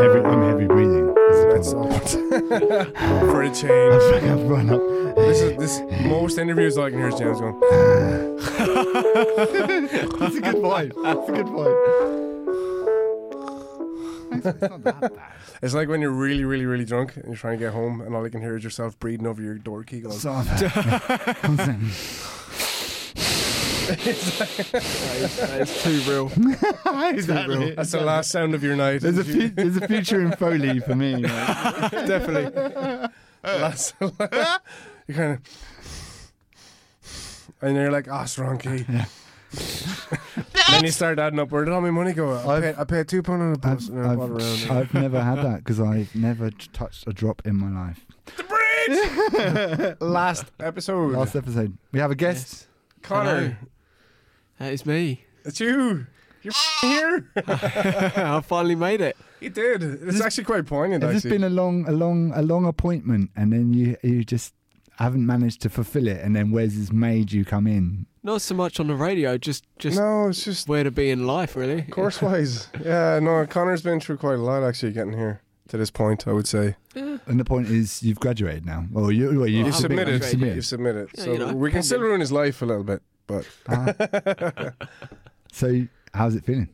heavy. I'm heavy breathing. That's. For a I change. feel like I've run up. This is this most interviews I can hear is James going. That's a good point. That's a good point. It's it's not that bad. It's like when you're really, really, really drunk and you're trying to get home and all you can hear is yourself breathing over your door key going. It's not that. I'm saying- That is too real. exactly. That's the last sound of your night. There's a fu- there's a future in Foley for me. mate. Definitely. last, you kind of. And you're like, ah, oh, strong key. Yeah. then you start adding up. Where did all my money go? I I've- paid, I paid two pound on a bus and then I I've. I've never had that because I've never t- touched a drop in my life. the bridge. Last episode. Last episode, we have a guest. Connor, Uh, that is me. it's you. You're here. I finally made it. You did. It's This- actually quite poignant. Has this Actually, been a long, a long, a long appointment, and then you you just haven't managed to fulfil it, and then Wes has made you come in? Not so much on the radio, just just no, it's just where to be in life, really. course wise. Yeah, no. Connor's been through quite a lot actually getting here to this point. I would say And the point is, you've graduated now. Well, you, well, you've Well, you've submitted. You've submitted. You've submitted. Yeah, so you know, we can still ruin his life a little bit, but Ah. so, how's it feeling?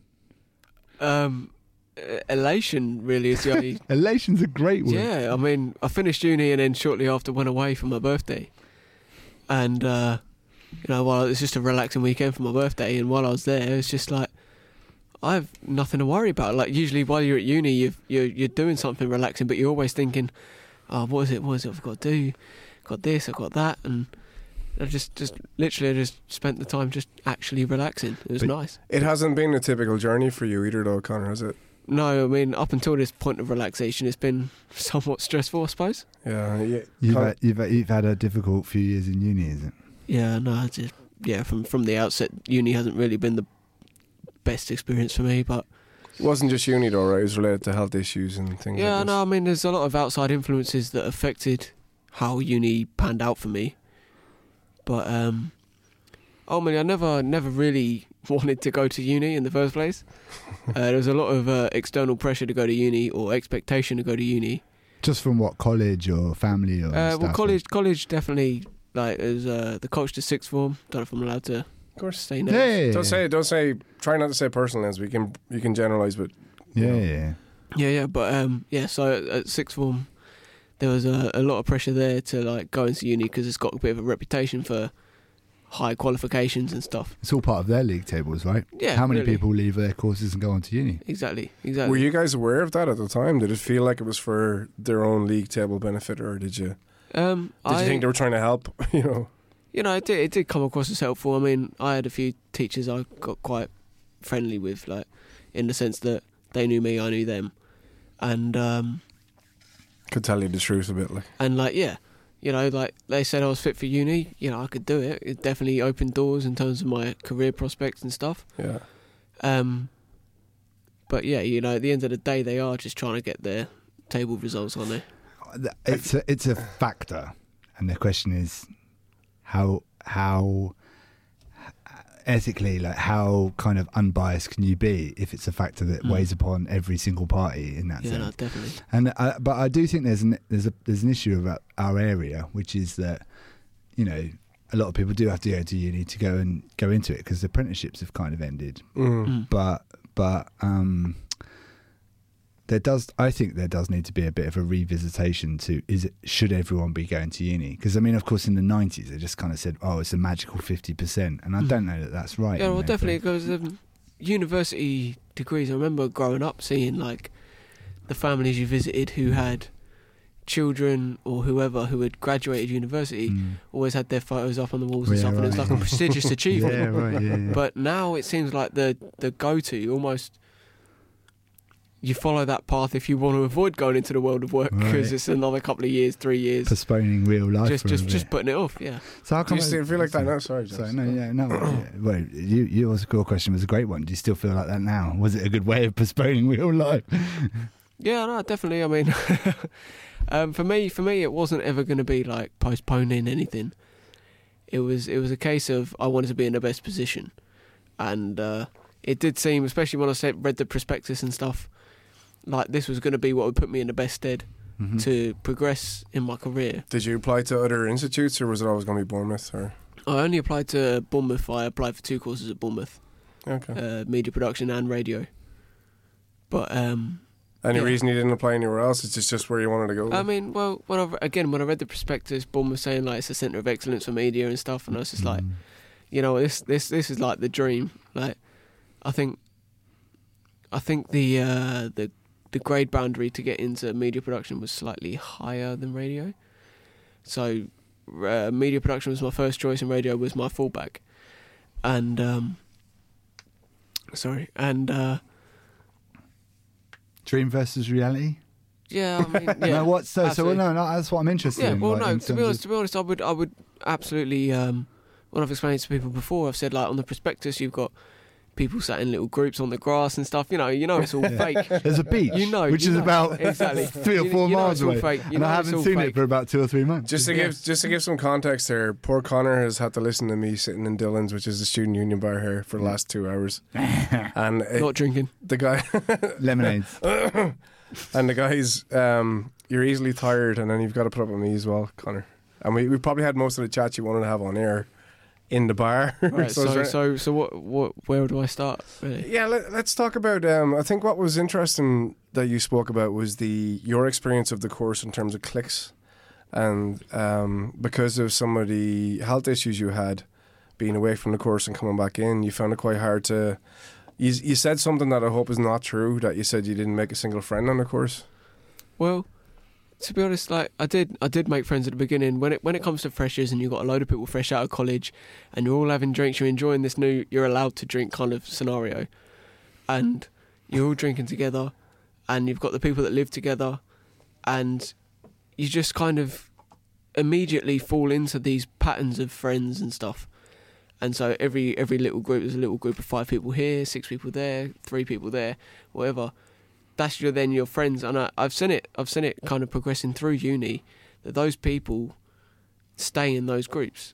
Um, uh, elation really is the only. Elation's a great word. yeah, I mean, I finished uni and then shortly after went away for my birthday, and uh, you know, while it's just a relaxing weekend for my birthday, and while I was there, it's just like. I have nothing to worry about. Like usually, while you're at uni, you've, you're you're doing something relaxing, but you're always thinking, "Oh, what is it? What is it? I've got to do. I've Got this. I've got that." And I just, just literally, just spent the time just actually relaxing. It was But- nice. it hasn't been a typical journey for you either, though, Connor, has it? No, I mean, up until this point of relaxation, it's been somewhat stressful, I suppose. Yeah, yeah. You've Con- had, you've, had- you've had a difficult few years in uni, is it? Yeah, no, it's just yeah. From from the outset, uni hasn't really been the best experience for me, but it wasn't just uni though, right? It was related to health issues and things. yeah, like no, I mean, there's a lot of outside influences that affected how uni panned out for me. But um, ultimately, I never never really wanted to go to uni in the first place. uh, there was a lot of uh, external pressure to go to uni or expectation to go to uni. Just from what college or family or Uh, well, stuff? college college definitely like as uh, the coach to sixth form. Don't know if I'm allowed to Of course. say Yeah, yeah, yeah. Don't say, don't say. Try not to say personal names. We can, you can generalize, but Yeah, yeah, yeah. Yeah, yeah, but um, yeah. So at, at sixth form, there was a, a lot of pressure there to like go into uni because it's got a bit of a reputation for high qualifications and stuff. It's all part of their league tables, right? Yeah, How many really. people leave their courses and go on to uni? Exactly, exactly. were you guys aware of that at the time? Did it feel like it was for their own league table benefit, or did you? Um, Did I, you think they were trying to help? You know. you know, it did, it did come across as helpful. I mean, I had a few teachers I got quite friendly with, like in the sense that they knew me, I knew them, and um, Could tell you the truth a bit, like. and like yeah, you know, like they said I was fit for uni. You know, I could do it. It definitely opened doors in terms of my career prospects and stuff. Yeah. Um, but yeah, you know, at the end of the day, they are just trying to get their table results, aren't they? It's a, it's a factor, and the question is how how ethically, like how kind of unbiased can you be if it's a factor that Mm. weighs upon every single party in that Yeah, sense? no, definitely. And uh, but I do think there's an there's a there's an issue about our area, which is that you know a lot of people do have to go to uni to go and go into it because apprenticeships have kind of ended. Mm. Mm. But but um, there does I think there does need to be a bit of a revisitation to is it should everyone be going to uni? Because I mean, of course, in the nineties they just kind of said, oh, it's a magical fifty percent, and I Mm. don't know that that's right. yeah, well, know, definitely because um, university degrees. I remember growing up seeing like the families you visited who had children or whoever who had graduated university Mm. always had their photos up on the walls and Yeah, stuff, and it was like a prestigious achievement. Yeah, right. Yeah, yeah. But now it seems like the the go to almost. You follow that path if you want to avoid going into the world of work because Right. it's another couple of years, three years. postponing real life. just just just putting it off. Yeah. So how Do come you I- still feel like that now? Sorry, Sorry, no, yeah, no. yeah. Well, you, your your question was a great one. Do you still feel like that now? Was it a good way of postponing real life? Yeah, no, definitely. I mean, um, for me, for me, it wasn't ever going to be like postponing anything. It was, it was a case of I wanted to be in the best position, and uh, it did seem, especially when I read the prospectus and stuff, like this was going to be what would put me in the best stead Mhm. to progress in my career. Did you apply to other institutes, or was it always going to be Bournemouth? Or I only applied to Bournemouth. I applied for two courses at Bournemouth, okay. uh, media production and radio. But um, Any yeah. reason you didn't apply anywhere else? It's just just where you wanted to go. I mean, well, when I again when I read the prospectus, Bournemouth saying like it's a centre of excellence for media and stuff, and I was just like, Mm. you know, this this this is like the dream. Like, I think, I think the uh, the the grade boundary to get into media production was slightly higher than radio. So, uh, media production was my first choice, and radio was my fallback. And um, sorry, and uh, Dream versus reality. yeah, I mean, yeah. no, what? So, so absolutely. no, no, that's what I'm interested in. Yeah, in. well, like, no. in To be honest, to be honest, I would, I would absolutely. Um, when I've explained it to people before, I've said like on the prospectus, you've got people sat in little groups on the grass and stuff. You know, you know, it's all Yeah. fake. there's a beach, You know, which you is know. about Exactly. three or four you know miles away, fake. You and know I haven't seen fake. it for about two or three months. Just to Yeah. give just to give some context here, poor Connor has had to listen to me sitting in Dylan's, which is the student union bar here, for the last two hours, and it, Not drinking. the guy Lemonades. and the guys, um, you're easily tired, and then you've got to put up with me as well, Connor. And we, we probably had most of the chat you wanted to have on air in the bar. Right, So so, so, so, what, what, where do I start? Really? Yeah, let, let's talk about. Um, I think what was interesting that you spoke about was the your experience of the course in terms of cliques, and um, because of some of the health issues you had, being away from the course and coming back in, you found it quite hard to. You, you said something that I hope is not true. That you said you didn't make a single friend on the course. Well, to be honest, like I did, I did make friends at the beginning. When it when it comes to freshers and you've got a load of people fresh out of college, and you're all having drinks, you're enjoying this new, you're allowed to drink kind of scenario, and you're all drinking together, and you've got the people that live together, and you just kind of immediately fall into these patterns of friends and stuff. And so every every little group there's a little group of five people here, six people there, three people there, whatever that's your then your friends and I, I've seen it I've seen it kind of progressing through uni that those people stay in those groups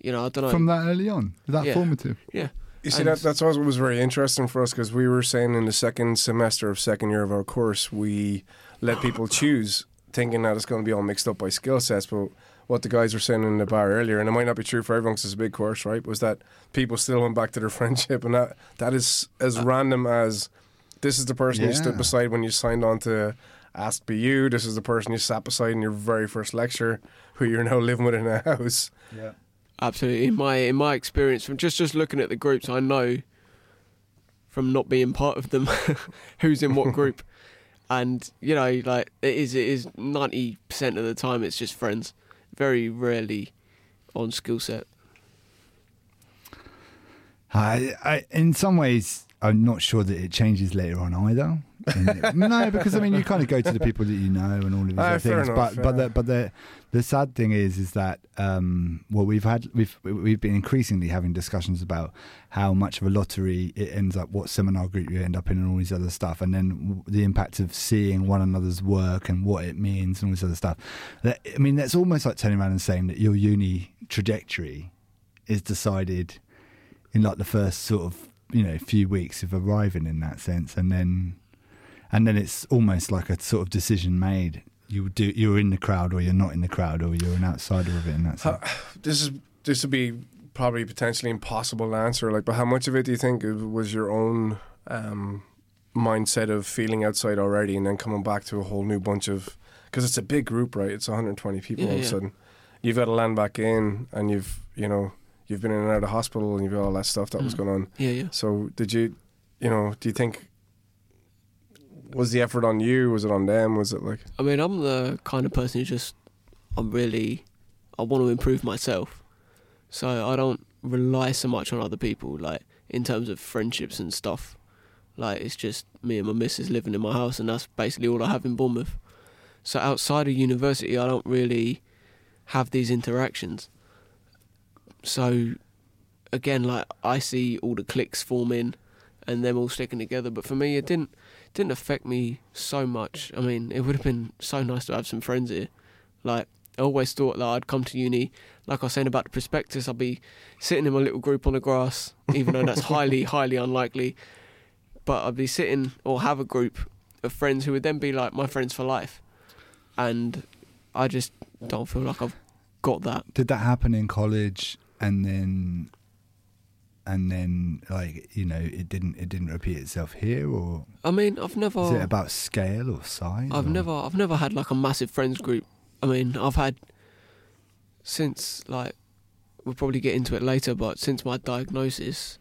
you know I don't know From that early on, that Yeah. formative. yeah You see, And- that, that's what was very interesting for us because we were saying in the second semester of second year of our course, we let people choose, thinking that it's going to be all mixed up by skill sets. But what the guys were saying in the bar earlier, and it might not be true for everyone because it's a big course, right? Was that people still went back to their friendship, and that that is as uh, random as this is the person you stood beside when you signed on to Ask BU. This is the person you sat beside in your very first lecture, who you're now living with in a house. Yeah. absolutely in my in my experience from just just looking at the groups I know from not being part of them who's in what group and you know like it is it is 90% of the time it's just friends very rarely on skill set I, I, in some ways, I'm not sure that it changes later on either. No, because I mean, you kind of go to the people that you know and all of these other things. enough, but but the but the the sad thing is is that um, well, we've had we've we've been increasingly having discussions about how much of a lottery it ends up, what seminar group you end up in, and all these other stuff, and then the impact of seeing one another's work and what it means and all this other stuff. That, I mean, that's almost like turning around and saying that your uni trajectory is decided in like the first sort of you know a few weeks of arriving in that sense and then and then it's almost like a sort of decision made you do you're in the crowd or you're not in the crowd or you're an outsider of it in that sense this is this would be probably potentially impossible to answer. Like, but how much of it do you think was your own um, mindset of feeling outside already, and then coming back to a whole new bunch of because it's a big group, right? It's 120 people Yeah, all of a yeah. sudden. You've got to land back in, and you've you know you've been in and out of hospital, and you've got all that stuff that was Mm. going on. yeah yeah So did you, you know, do you think was the effort on you? Was it on them? Was it like I mean, I'm the kind of person who just, I'm really, I want to improve myself. So I don't rely so much on other people, like in terms of friendships and stuff. Like it's just me and my missus living in my house, and that's basically all I have in Bournemouth. So outside of university, I don't really have these interactions. So again, like I see all the cliques forming and them all sticking together, but for me, it didn't didn't affect me so much. I mean, it would have been so nice to have some friends here. Like, I always thought that I'd come to uni, like I was saying about the prospectus, I'd be sitting in my little group on the grass, even though that's highly, highly unlikely. But I'd be sitting or have a group of friends who would then be like my friends for life, and I just don't feel like I've got that. Did that happen in college and then and then like, you know, it didn't it didn't repeat itself here or I mean, I've never. is it about scale or size? I've or- never I've never had like a massive friends group. I mean, I've had since like we'll probably get into it later, but since my diagnosis,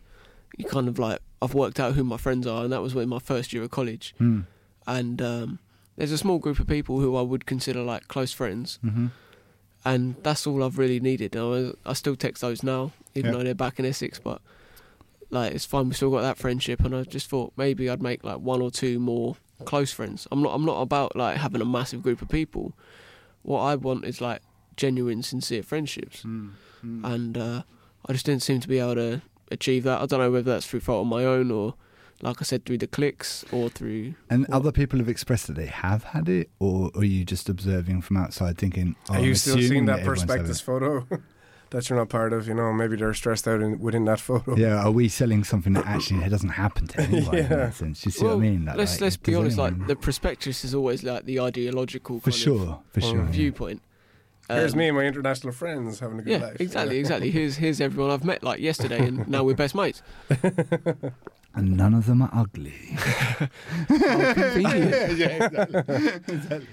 you kind of like I've worked out who my friends are, and that was in my first year of college. Hmm. And um, there's a small group of people who I would consider like close friends, Mhm. And that's all I've really needed. I, I still text those now, even Yeah. though they're back in Essex, but like it's fine. We still got that friendship, and I just thought maybe I'd make like one or two more close friends. I'm not. I'm not about like having a massive group of people. What I want is like genuine, sincere friendships. Hmm. and uh, I just didn't seem to be able to achieve that. I don't know whether that's through fault of my own or. Like I said, through the cliques or through And What? other people have expressed that they have had it, or are you just observing from outside, thinking? Oh, Are I'm you still seeing that everyone's had prospectus photo that you're not part of? You know, maybe they're stressed out in, within that photo. Yeah, are we selling something that actually doesn't happen to anyone yeah. in Yeah. that sense? You see well, what I mean? That, let's like, let's be does honest. Like the prospectus is always like the ideological for kind sure, for sure. of yeah. viewpoint. Here's Um, me and my international friends having a good Yeah, life. exactly, exactly. Here's here's everyone I've met like yesterday, and now we're best mates. And none of them are ugly. How convenient. yeah, exactly.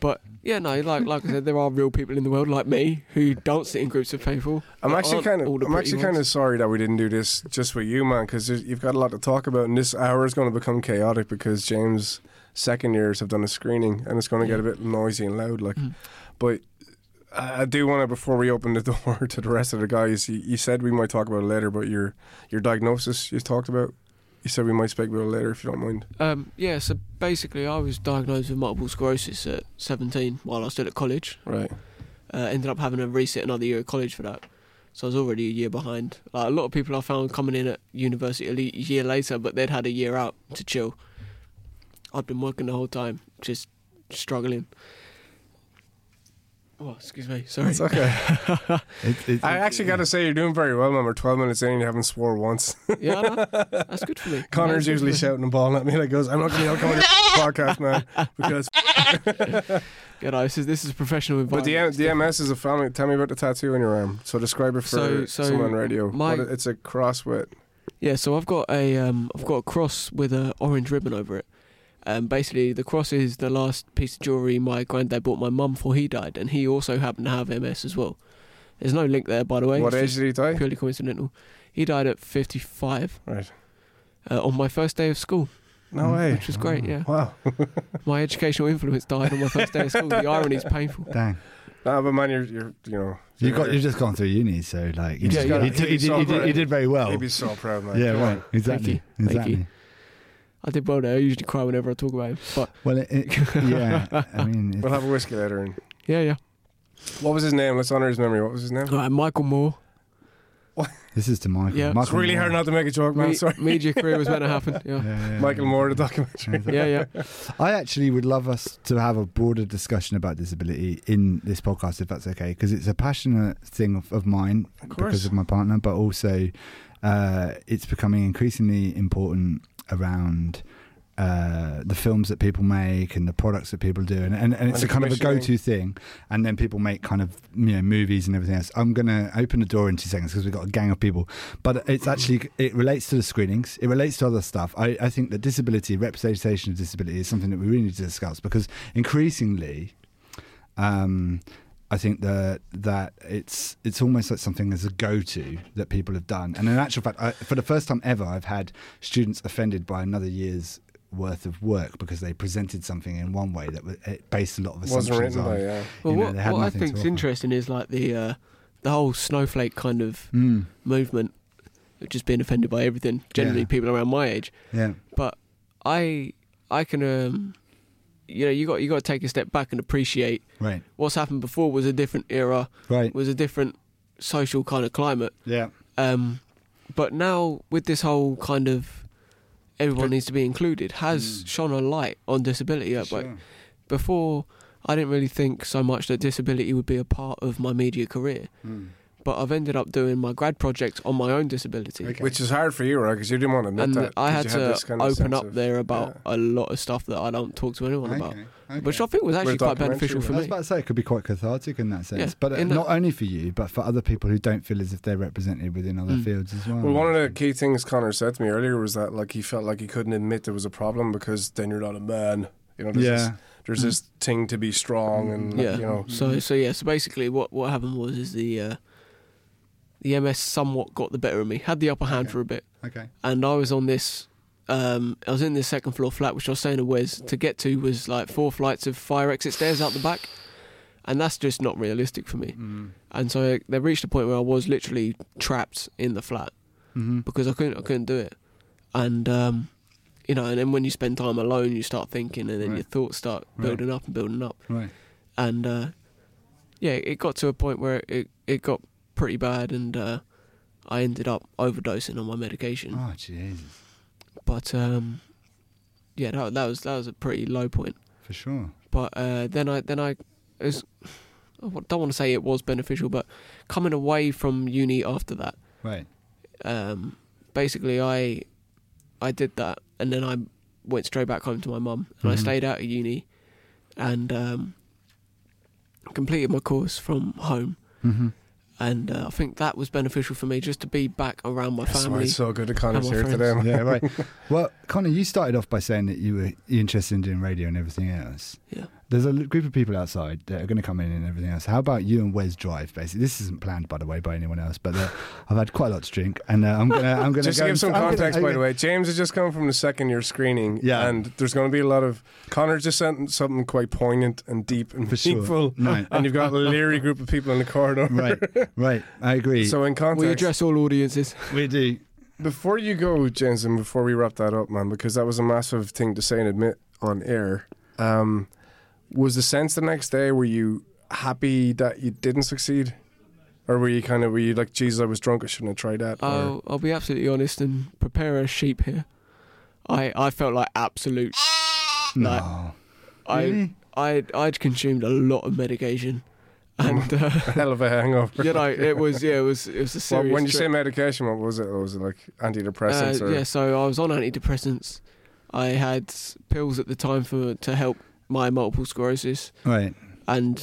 But yeah, no, like like I said, there are real people in the world like me who don't sit in groups of people. I'm actually kind of, I'm actually kind of sorry that we didn't do this just for you, man, because you've got a lot to talk about, and this hour is going to become chaotic because James' second years have done a screening, and it's going to get a bit noisy and loud, like. Mm. But I I do want to, before we open the door to the rest of the guys, you, you said we might talk about it later, but your your diagnosis you talked about, you said we might speak about it later if you don't mind. Um, yeah, so basically, I was diagnosed with multiple sclerosis at 17 while I was still at college. Right. Uh, ended up having to resit another year of college for that. So I was already a year behind. Like a lot of people I found coming in at university a le- year later, but they'd had a year out to chill. I'd been working the whole time, just struggling. Oh, excuse me. Sorry. It's okay. It, it, I actually got to say you're doing very well, man. We're 12 minutes in and you haven't swore once. yeah, I know. that's good for me. Connor's That's usually me. shouting and bawling at me like goes, I'm not going to come on your podcast, man, because Yeah, no, this is this is a professional But environment. the, the MS is a family. Tell me about the tattoo on your arm. So describe it for So- so someone on radio. my- What it's a cross with. Yeah, so I've got a um, I've got a cross with a orange ribbon over it. Um, basically, the cross is the last piece of jewelry my granddad bought my mum before he died, and he also happened to have MS as well. There's no link there, by the way. what age did he die? Purely coincidental. He died at 55 Right. uh, on my first day of school, No way. which was great. Yeah, Wow. my educational influence died on my first day of school. The irony is painful. Dang. No, but man, you're, you're you know. You got you're- you've just gone through uni, so like you You just know, gotta- he, did, he, he'd did, so he, did, he did very well. He'd be so proud, man. yeah, Come right. on. Exactly. you. Thank Exactly. you. I did well there. I usually cry whenever I talk about him. But Well, it, it, yeah. I mean, We'll have a whiskey later. And yeah, yeah. what was his name? Let's honor his memory. What was his name? All right, Michael Moore. this is to Michael. Yeah. It's Michael It's really hard Moore. not to make a joke, man. Me- Sorry. media career was meant to happen. Yeah, Yeah, yeah, Michael yeah. Moore, the documentary. yeah, yeah. I actually would love us to have a broader discussion about disability in this podcast, if that's okay, because it's a passionate thing of, of mine Of because of my partner, but also uh, it's becoming increasingly important around. Uh, the films that people make and the products that people do, and, and, and it's And a kind of a go-to thing. And then people make kind of you know movies and everything else. I'm going to open the door in two seconds because we've got a gang of people, but it's actually it relates to the screenings. It relates to other stuff. I, I think that disability, representation of disability, is something that we really need to discuss because increasingly, um, I think that that it's it's almost like something as a go-to that people have done. And in actual fact, I, for the first time ever, I've had students offended by another year's worth of work because they presented something in one way that was, it based a lot of assumptions Wasn't written on. by, yeah. Well, know, what, what I nothing to think's interesting is like the uh, the whole snowflake kind of Mm, movement, just being offended by everything. Generally, Yeah. people around my age. yeah, But I, I can, um, you know, you got you got to take a step back and appreciate right, what's happened before was a different era, right, was a different social kind of climate. yeah, Um, but now with this whole kind of everyone needs to be included has Mm. shone a light on disability. Yeah, but before I didn't really think so much that disability would be a part of my media career. Mm. But I've ended up doing my grad project on my own disability. Okay. Which is hard for you, right? Because you didn't want to admit And that. I 'cause had to this kind of open up of- there about yeah. a lot of stuff that I don't talk to anyone about, Okay, which I think was actually quite beneficial for me. I was about to say it could be quite cathartic in that sense, Yeah, but uh, in that- not only for you, but for other people who don't feel as if they're represented within other Mm. fields as well. Well, one of the key things Connor said to me earlier was that like he felt like he couldn't admit there was a problem because then you're not a man. You know, there's this, there's this thing to be strong and yeah. you know. So so yeah. So basically, what what happened was is the uh, the MS somewhat got the better of me, had the upper hand Okay. for a bit, okay, and I was on this. Um, I was in this second floor flat, which I was saying to Wes to get to was like four flights of fire exit stairs out the back, and that's just not realistic for me. mm. And so they reached a point where I was literally trapped in the flat hmm because I couldn't I couldn't do it, and um, you know, and then when you spend time alone, you start thinking, and then Right. your thoughts start Right. building up and building up, right, and uh, yeah, it got to a point where it it got pretty bad, and uh, I ended up overdosing on my medication. oh Jesus, But um, yeah, that, that was that was a pretty low point. for sure. But uh, then I then I was, I don't want to say it was beneficial, but coming away from uni after that, Right, um, basically I I did that, and then I went straight back home to my mum, and I Mhm. stayed out of uni, and um, completed my course from home. hmm And uh, I think that was beneficial for me just to be back around my That's why family. it's so good to Connor's and my here today. yeah, right. Well, Connor, you started off by saying that you were interested in doing radio and everything else. Yeah. There's a group of people outside that are going to come in and everything else. How about you and Wes drive? Basically, this isn't planned, by the way, by anyone else. But uh, I've had quite a lot to drink, and uh, I'm gonna, I'm gonna Just go to give and- some I'm gonna- context, by the way, James has just come from the second year screening, Yeah. and there's going to be a lot of Connor just sent something quite poignant and deep and For sure. meaningful, Right. and you've got a leery group of people in the corridor. Right, right. I agree. So in context, we address all audiences. we do. Before you go, James, and before we wrap that up, man, because that was a massive thing to say and admit on air. Um, was the sense the next day were you happy that you didn't succeed, or were you kind of were you like, Jesus, I was drunk, I shouldn't have tried that? or- I'll, I'll be absolutely honest and prepare a sheep here. I, I felt like absolute. Like, No. I Really? I I'd consumed a lot of medication, and uh, hell of a hangover. you know it was yeah it was it was a Well, serious. when you say medication, what was it? Was it like antidepressants? uh, or? yeah, so I was on antidepressants. I had pills at the time for to help my multiple sclerosis, Right. and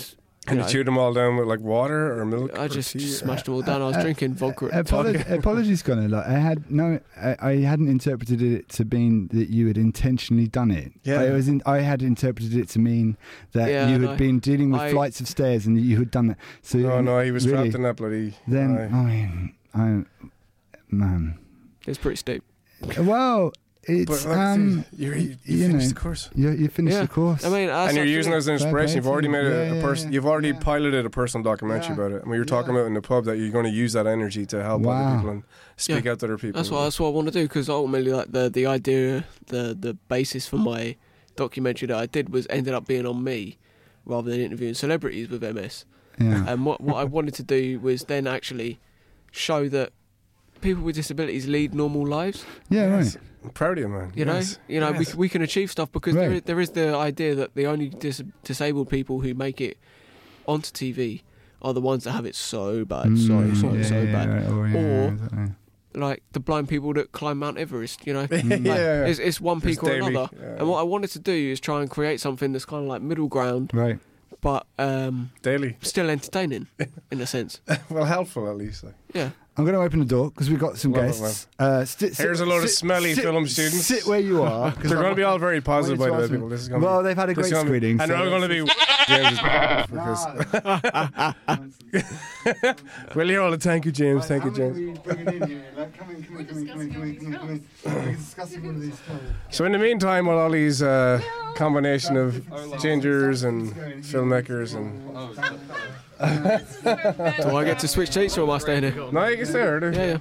And you know, chewed them all down with like water or milk? I or just tea? smashed them all down. I was Uh, drinking vodka at the apologies, Connor. Like I had no, I, I hadn't interpreted it to mean that you had intentionally done it. Yeah. I was in, I had interpreted it to mean that Yeah, you had no, been dealing with I- flights of stairs and that you had done that. So No, no, he was really, trapped in that bloody. Then aye. I mean, I man. It's pretty steep. Well, it's But like, um, dude, you, you, you you finished know, the course. Yeah, you finished Yeah. the course. I mean, that's and you're using it as an inspiration. You've already made a, Yeah, a yeah, person. yeah. You've already Yeah. piloted a personal documentary Yeah. about it, I and we were talking about in the pub that you're going to use that energy to help Wow. other people and speak out to other people. That's what that's what I want to do because ultimately, like the the idea, the the basis for my documentary that I did was ended up being on me rather than interviewing celebrities with MS. yeah. And what what I wanted to do was then actually show that people with disabilities lead normal lives. yeah, Yes. right. I'm proud of you, man. You know, Yes. you know, Yes. we we can achieve stuff because Right. is, there is the idea that the only dis- disabled people who make it onto TV are the ones that have it so bad, so Mm, so yeah, so bad. right. Oh, yeah, Or- exactly. Like the blind people that climb Mount Everest. You know. Like, yeah. it's, it's one There's peak or daily- another. yeah. And what I wanted to do is try and create something that's kind of like middle ground, right. but um, daily. still entertaining in a sense. well, helpful at least. Like. Yeah. I'm going to open the door because we've got some Love it, guests. uh, sit, sit- Here's a load of smelly sit- film students. Sit where you are. 'cause They're I'm- going to be all very positive, by the want way, people. This is going to Well, be. they've had a this is great gonna be- screening. And so they're all going to be. James, because we'll hear all the thank you, James. Thank you, James. So in the meantime, while all these uh, combination of gingers and filmmakers and Do I get to switch seats or am I staying here? no, you can stay there. Yeah, yeah.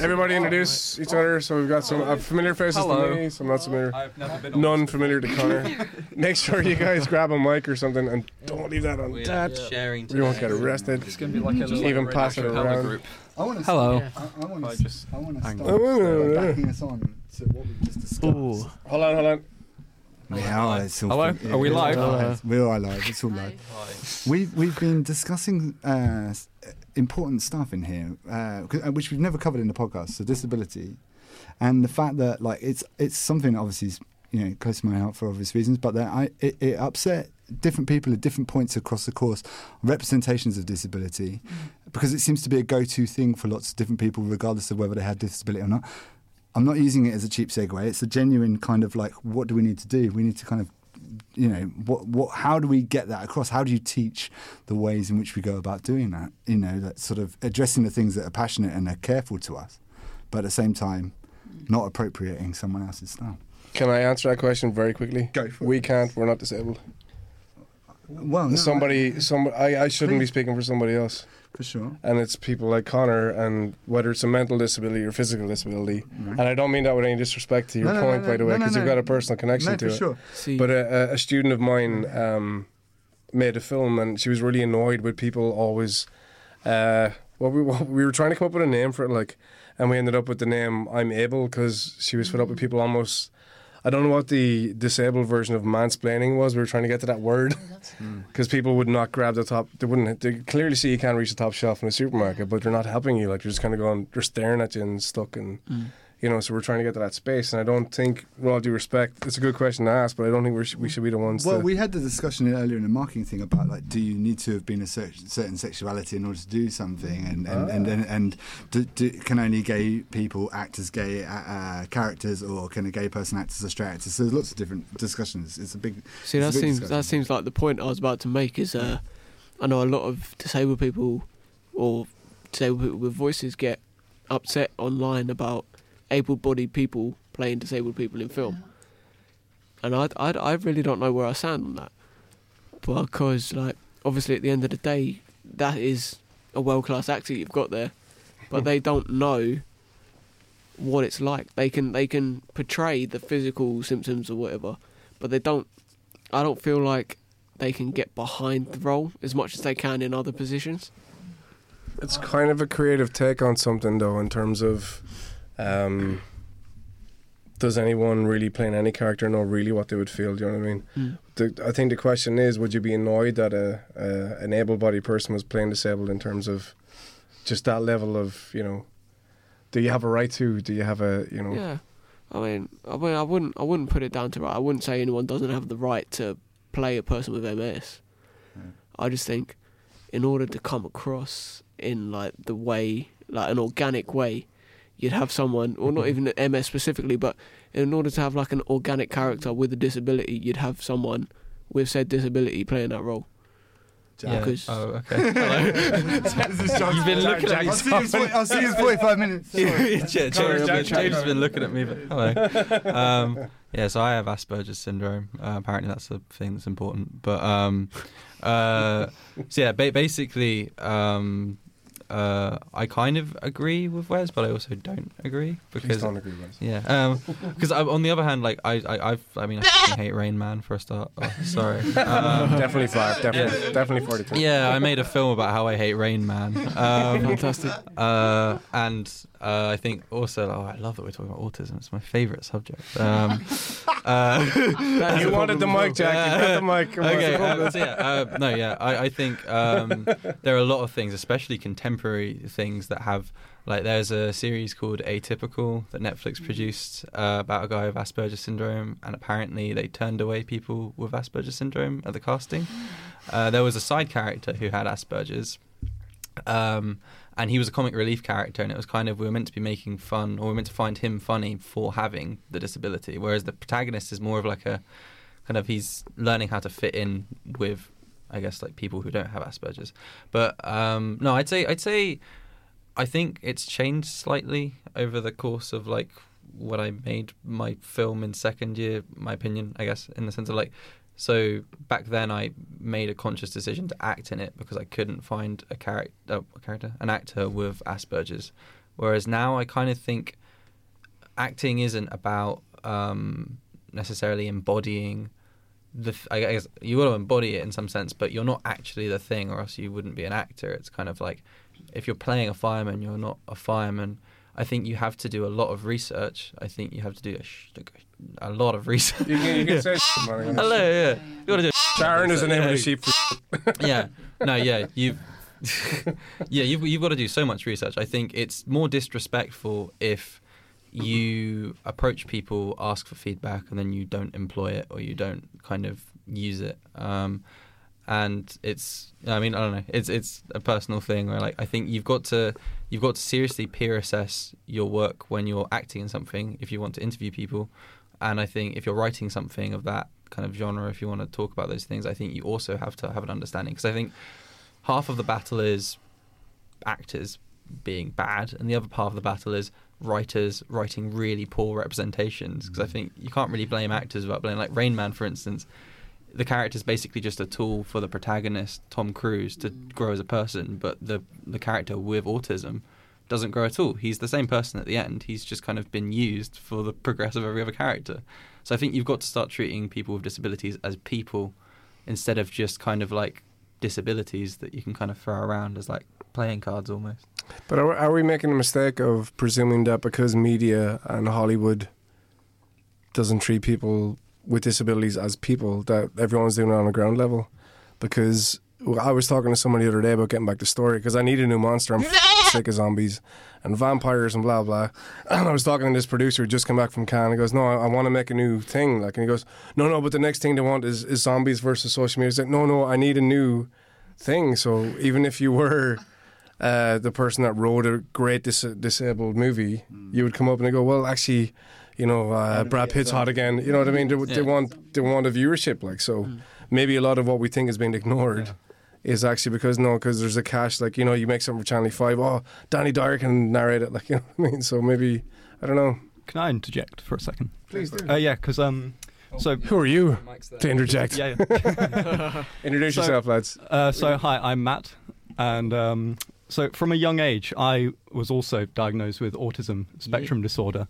Everybody introduce each other. So we've got some uh, familiar faces Hello. to me, some not familiar, I've never none familiar to Connor. Make sure you guys grab a mic or something and don't leave that on We're that. sharing. We won't get arrested. It's going to be like a little Even like, pass it a around. group. I want to Hello. I, I want I to. just I want to start on. backing us on to what we just discussed. Ooh. Hold on, hold on. Yeah, it's all Hello? fun- Are we it's live? live. We are live. It's all live. We've we've been discussing uh, s- important stuff in here, uh, 'cause- uh, which we've never covered in the podcast. So disability, and the fact that like it's it's something that obviously is you know close to my heart for obvious reasons, but that I it, it upset different people at different points across the course representations of disability because it seems to be a go-to thing for lots of different people regardless of whether they have disability or not i'm not using it as a cheap segue it's a genuine kind of like what do we need to do we need to kind of you know what what how do we get that across how do you teach the ways in which we go about doing that you know that sort of addressing the things that are passionate and are careful to us but at the same time not appropriating someone else's style Can I answer that question very quickly? Go for it. We can't. We're not disabled. well no, somebody, somebody. I, I shouldn't be speaking for somebody else. For sure And it's people like Connor, and whether it's a mental disability or physical disability. And I don't mean that with any disrespect to your No, no, no, point, no, by the way, no, no, because no. you've got a personal connection no to for it. sure See, But a, a- a student of mine um, made a film, and she was really annoyed with people always. Uh, well, we we were trying to come up with a name for it, like, and we ended up with the name "I'm Able" because she was fed up with people almost. I don't know what the disabled version of mansplaining was. We were trying to get to that word because people would not grab the top. They wouldn't. They clearly see you can't reach the top shelf in a supermarket, but they're not helping you. Like they're just kind of going. They're staring at you and stuck and Mm. You know, so we're trying to get to that space. And I don't think, with all due respect, it's a good question to ask, but I don't think we should, we should be the ones Well, to. we had the discussion earlier in the marketing thing about like, do you need to have been a cer- certain sexuality in order to do something, and and and and, and do, do, can only gay people act as gay uh, uh, characters, or can a gay person act as a straight actor? So there's lots of different discussions. It's a big. See, that big seems discussion. that seems like the point I was about to make. Is uh, I know a lot of disabled people or disabled people with voices get upset online about able-bodied people playing disabled people in film, and I, I, I really don't know where I stand on that, because like obviously at the end of the day, that is a world-class actor you've got there, but they don't know what it's like. They can they can portray the physical symptoms or whatever, but they don't I don't feel like they can get behind the role as much as they can in other positions. It's kind of a creative take on something, though, in terms of um, does anyone really playing any character know really what they would feel? Do you know what I mean? Mm. The, I think the question is would you be annoyed that a, a an able bodied person was playing disabled in terms of just that level of, you know, do you have a right to? Do you have a, you know. Yeah, I mean, I mean, I wouldn't, I wouldn't put it down to right. I wouldn't say anyone doesn't have the right to play a person with MS. Yeah. I just think, in order to come across in like the way, like an organic way, you'd have someone, or not even MS specifically, but in order to have like an organic character with a disability, you'd have someone with said disability playing that role. Yeah. Oh, okay. Hello. You've been looking at me. I'll see, you in 40 I'll see you in 45 minutes. yeah, James, Sorry, I've James has been looking at me. But, hello. Um, yeah, so I have Asperger's syndrome. Uh, apparently, that's the thing that's important. But um, uh, so yeah, ba- basically, um, uh, I kind of agree with Wes, but I also don't agree Please because don't agree with us. yeah, because on the other hand, like I, I, I've, I mean, I hate Rain Man for a start. Oh, sorry. Um, definitely five. Definitely, definitely forty-two. yeah, I made a film about how I hate Rain Man. Um, Fantastic. uh, and uh, I think also, oh, I love that we're talking about autism. It's my favourite subject. Um, uh, You wanted the mic, Jack. You got the mic. Okay, uh, so yeah, uh, no, yeah, I, I think um, there are a lot of things, especially contemporary things that have. Like, there's a series called Atypical that Netflix produced uh, about a guy with Asperger's syndrome, and apparently they turned away people with Asperger's syndrome at the casting. Uh, there was a side character who had Asperger's, um, and he was a comic relief character, and it was kind of we were meant to be making fun, or we were meant to find him funny for having the disability, whereas the protagonist is more of like a kind of he's learning how to fit in with, I guess, like people who don't have Asperger's. But um, no, I'd say I'd say I think it's changed slightly over the course of like what I made my film in second year. My opinion, I guess, in the sense of like. So back then, I made a conscious decision to act in it because I couldn't find a character, a character, an actor with Asperger's. Whereas now, I kind of think acting isn't about um, necessarily embodying the. I guess you to embody it in some sense, but you're not actually the thing, or else you wouldn't be an actor. It's kind of like if you're playing a fireman, you're not a fireman. I think you have to do a lot of research. I think you have to do a, sh- a lot of research. You can, you can say. Hello, yeah. You got to do. Sharon is the name of Yeah. the sheep. yeah no yeah you've yeah, you've you've got to do so much research. I think it's more disrespectful if you approach people, ask for feedback, and then you don't employ it or you don't kind of use it. Um, and it's, I mean, I don't know. It's it's a personal thing where like I think you've got to you've got to seriously peer assess your work when you're acting in something if you want to interview people. And I think if you're writing something of that kind of genre, if you want to talk about those things, I think you also have to have an understanding because I think half of the battle is actors being bad, and the other part of the battle is writers writing really poor representations. Because I mm. think you can't really blame actors without blaming, like Rain Man, for instance. The character is basically just a tool for the protagonist, Tom Cruise, to mm. grow as a person, but the the character with autism doesn't grow at all. He's the same person at the end. He's just kind of been used for the progress of every other character. So I think you've got to start treating people with disabilities as people instead of just kind of like disabilities that you can kind of throw around as like playing cards almost. But are, are we making a mistake of presuming that because media and Hollywood doesn't treat people with disabilities as people, that everyone's doing it on a ground level? Because I was talking to somebody the other day about getting back to story because I need a new monster. I'm sick of zombies and vampires and blah blah. And I was talking to this producer who just come back from Cannes. He goes, "No, I, I want to make a new thing." Like, and he goes, "No, no, but the next thing they want is, is zombies versus social media." He's like, "No, no, I need a new thing." So even if you were uh, the person that wrote a great dis- disabled movie, you would come up and they go, "Well, actually." You know, uh, Brad Pitt's hot again. You know what I mean? They, they want they want a viewership, like so. Maybe a lot of what we think is being ignored is actually because no, because there's a cash. Like you know, you make something for Channel Five. Oh, Danny Dyer can narrate it. Like you know what I mean. So maybe I don't know. Can I interject for a second? Please do. Uh, yeah, because um, so Who are you to interject? yeah. yeah. Introduce So- yourself, lads. Uh, so hi, I'm Matt, and um, so from a young age, I was also diagnosed with autism spectrum disorder,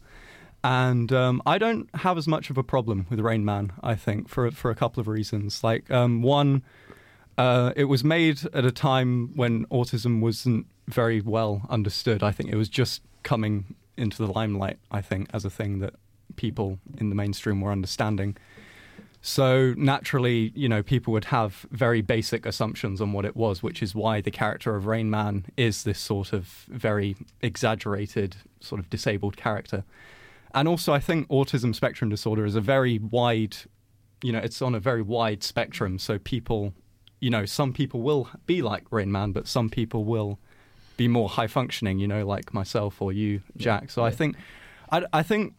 and um, I don't have as much of a problem with Rain Man. I think for for a couple of reasons. Like um, one, uh, it was made at a time when autism wasn't very well understood. I think it was just coming into the limelight. I think as a thing that people in the mainstream were understanding. So naturally, you know, people would have very basic assumptions on what it was, which is why the character of Rain Man is this sort of very exaggerated, sort of disabled character. And also, I think autism spectrum disorder is a very wide, you know, it's on a very wide spectrum. So people, you know, some people will be like Rain Man, but some people will be more high functioning, you know, like myself or you, Jack. So I think, I, I think,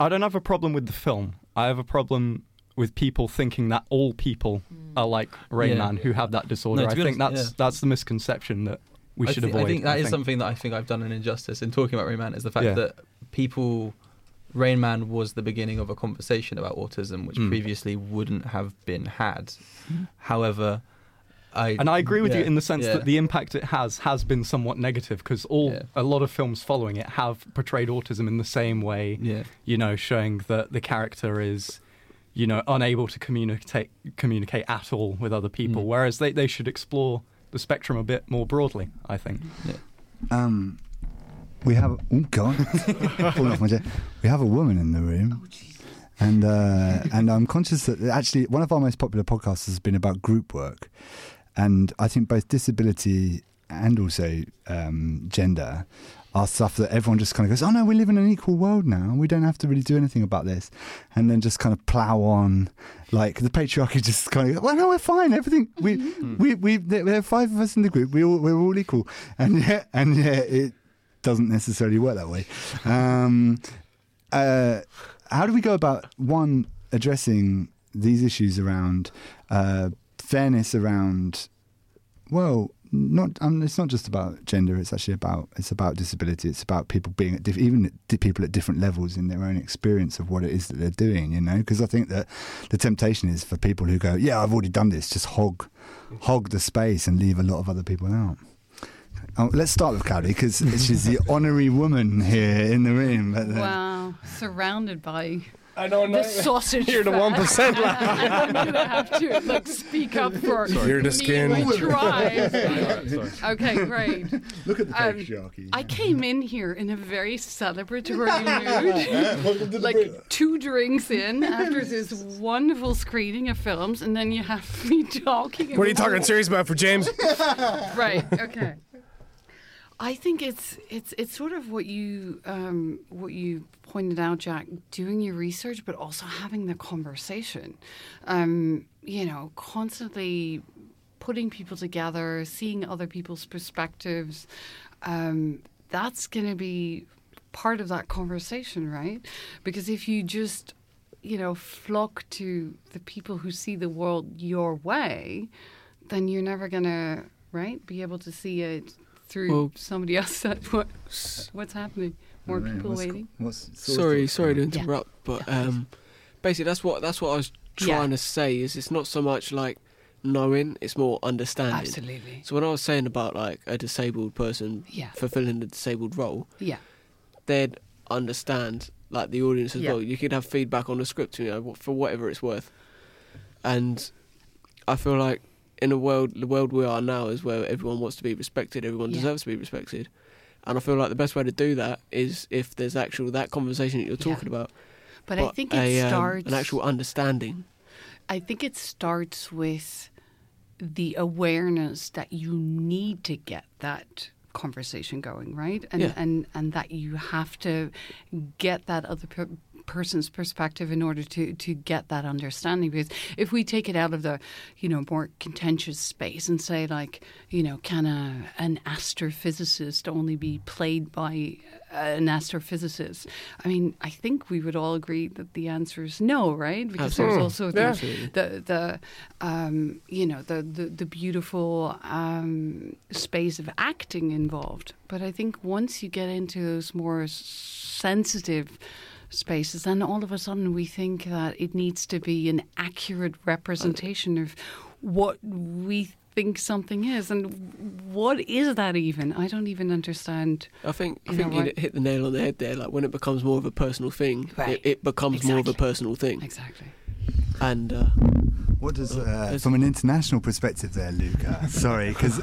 I don't have a problem with the film. I have a problem with people thinking that all people mm. are like Rain Yeah. Man who have that disorder. No, I be think honest, that's yeah. that's the misconception that we I should thi- avoid. I think that is something that I think I've done an injustice in talking about Rain Man is the fact Yeah. that people Rain Man was the beginning of a conversation about autism which Mm. previously wouldn't have been had. However, I And I agree with you in the sense yeah. that the impact it has has been somewhat negative because all Yeah. a lot of films following it have portrayed autism in the same way. yeah You know, showing that the character is, you know, unable to communicate communicate at all with other people. Mm. Whereas they they should explore the spectrum a bit more broadly. I think. Um, we have oh god, off my chair. We have a woman in the room, and uh, and I'm conscious that actually one of our most popular podcasts has been about group work, and I think both disability and also um, gender are stuff that everyone just kind of goes, oh no, we live in an equal world now, we don't have to really do anything about this, and then just kind of plow on, like the patriarchy just kind of, well no, we're fine, everything we we we there there are five of us in the group, we all we're all equal, and yet and yet it doesn't necessarily work that way. Um, uh, how do we go about one addressing these issues around uh, fairness around well not um, it's not just about gender it's actually about it's about disability it's about people being at diff- even di- people at different levels in their own experience of what it is that they're doing you know because i think that the temptation is for people who go yeah i've already done this just hog hog the space and leave a lot of other people out Oh, let's start with Cowdy because she's the honorary woman here in the room. But, Wow, surrounded by I know the sausage. You're the one percent I'm gonna have to like speak up for You're the me skin. and okay, great. Look at the Um, patriarchy. I came in here in a very celebratory mood, like two drinks in after this wonderful screening of films, and then you have me talking. What are you talking serious about for James? right okay i think it's it's it's sort of what you um, what you pointed out jack doing your research but also having the conversation. Um, you know constantly putting people together seeing other people's perspectives um, that's going to be part of that conversation right? Because if you just you know flock to the people who see the world your way then you're never gonna right be able to see it through Well- somebody else. That what what's happening? More Right, people waiting. what's- Sorry, sorry to Yeah. interrupt, but um, basically that's what that's what I was Yeah. trying to say. Is it's not so much like knowing; it's more understanding. Absolutely. So when I was saying about like a disabled person Yeah. fulfilling a disabled role, Yeah. they'd understand like the audience as Yeah. well. You could have feedback on the script, you know, for whatever it's worth. And I feel like in a world, the world we are now is where everyone wants to be respected, everyone Yeah. deserves to be respected. And I feel like the best way to do that is if there's actual that conversation that you're Yeah. talking about, But, I think it a, um, starts. an actual understanding. I think it starts with the awareness that you need to get that conversation going, right? And Yeah. and and that you have to get that other person's perspective in order to to get that understanding because if we take it out of the you know more contentious space and say like you know can a an astrophysicist only be played by an astrophysicist i mean i think we would all agree that the answer is no right because there's also the, Absolutely. the the um, you know the the, the beautiful um, space of acting involved. But I think once you get into those more sensitive spaces, and all of a sudden we think that it needs to be an accurate representation of what we think something is, and what is that even? I don't even understand. I think I think know you hit the nail on the head there. Like when it becomes more of a personal thing, Right. it, it becomes more of a personal thing. Exactly. And uh, What does, uh, from an international perspective there, Luca? Sorry, because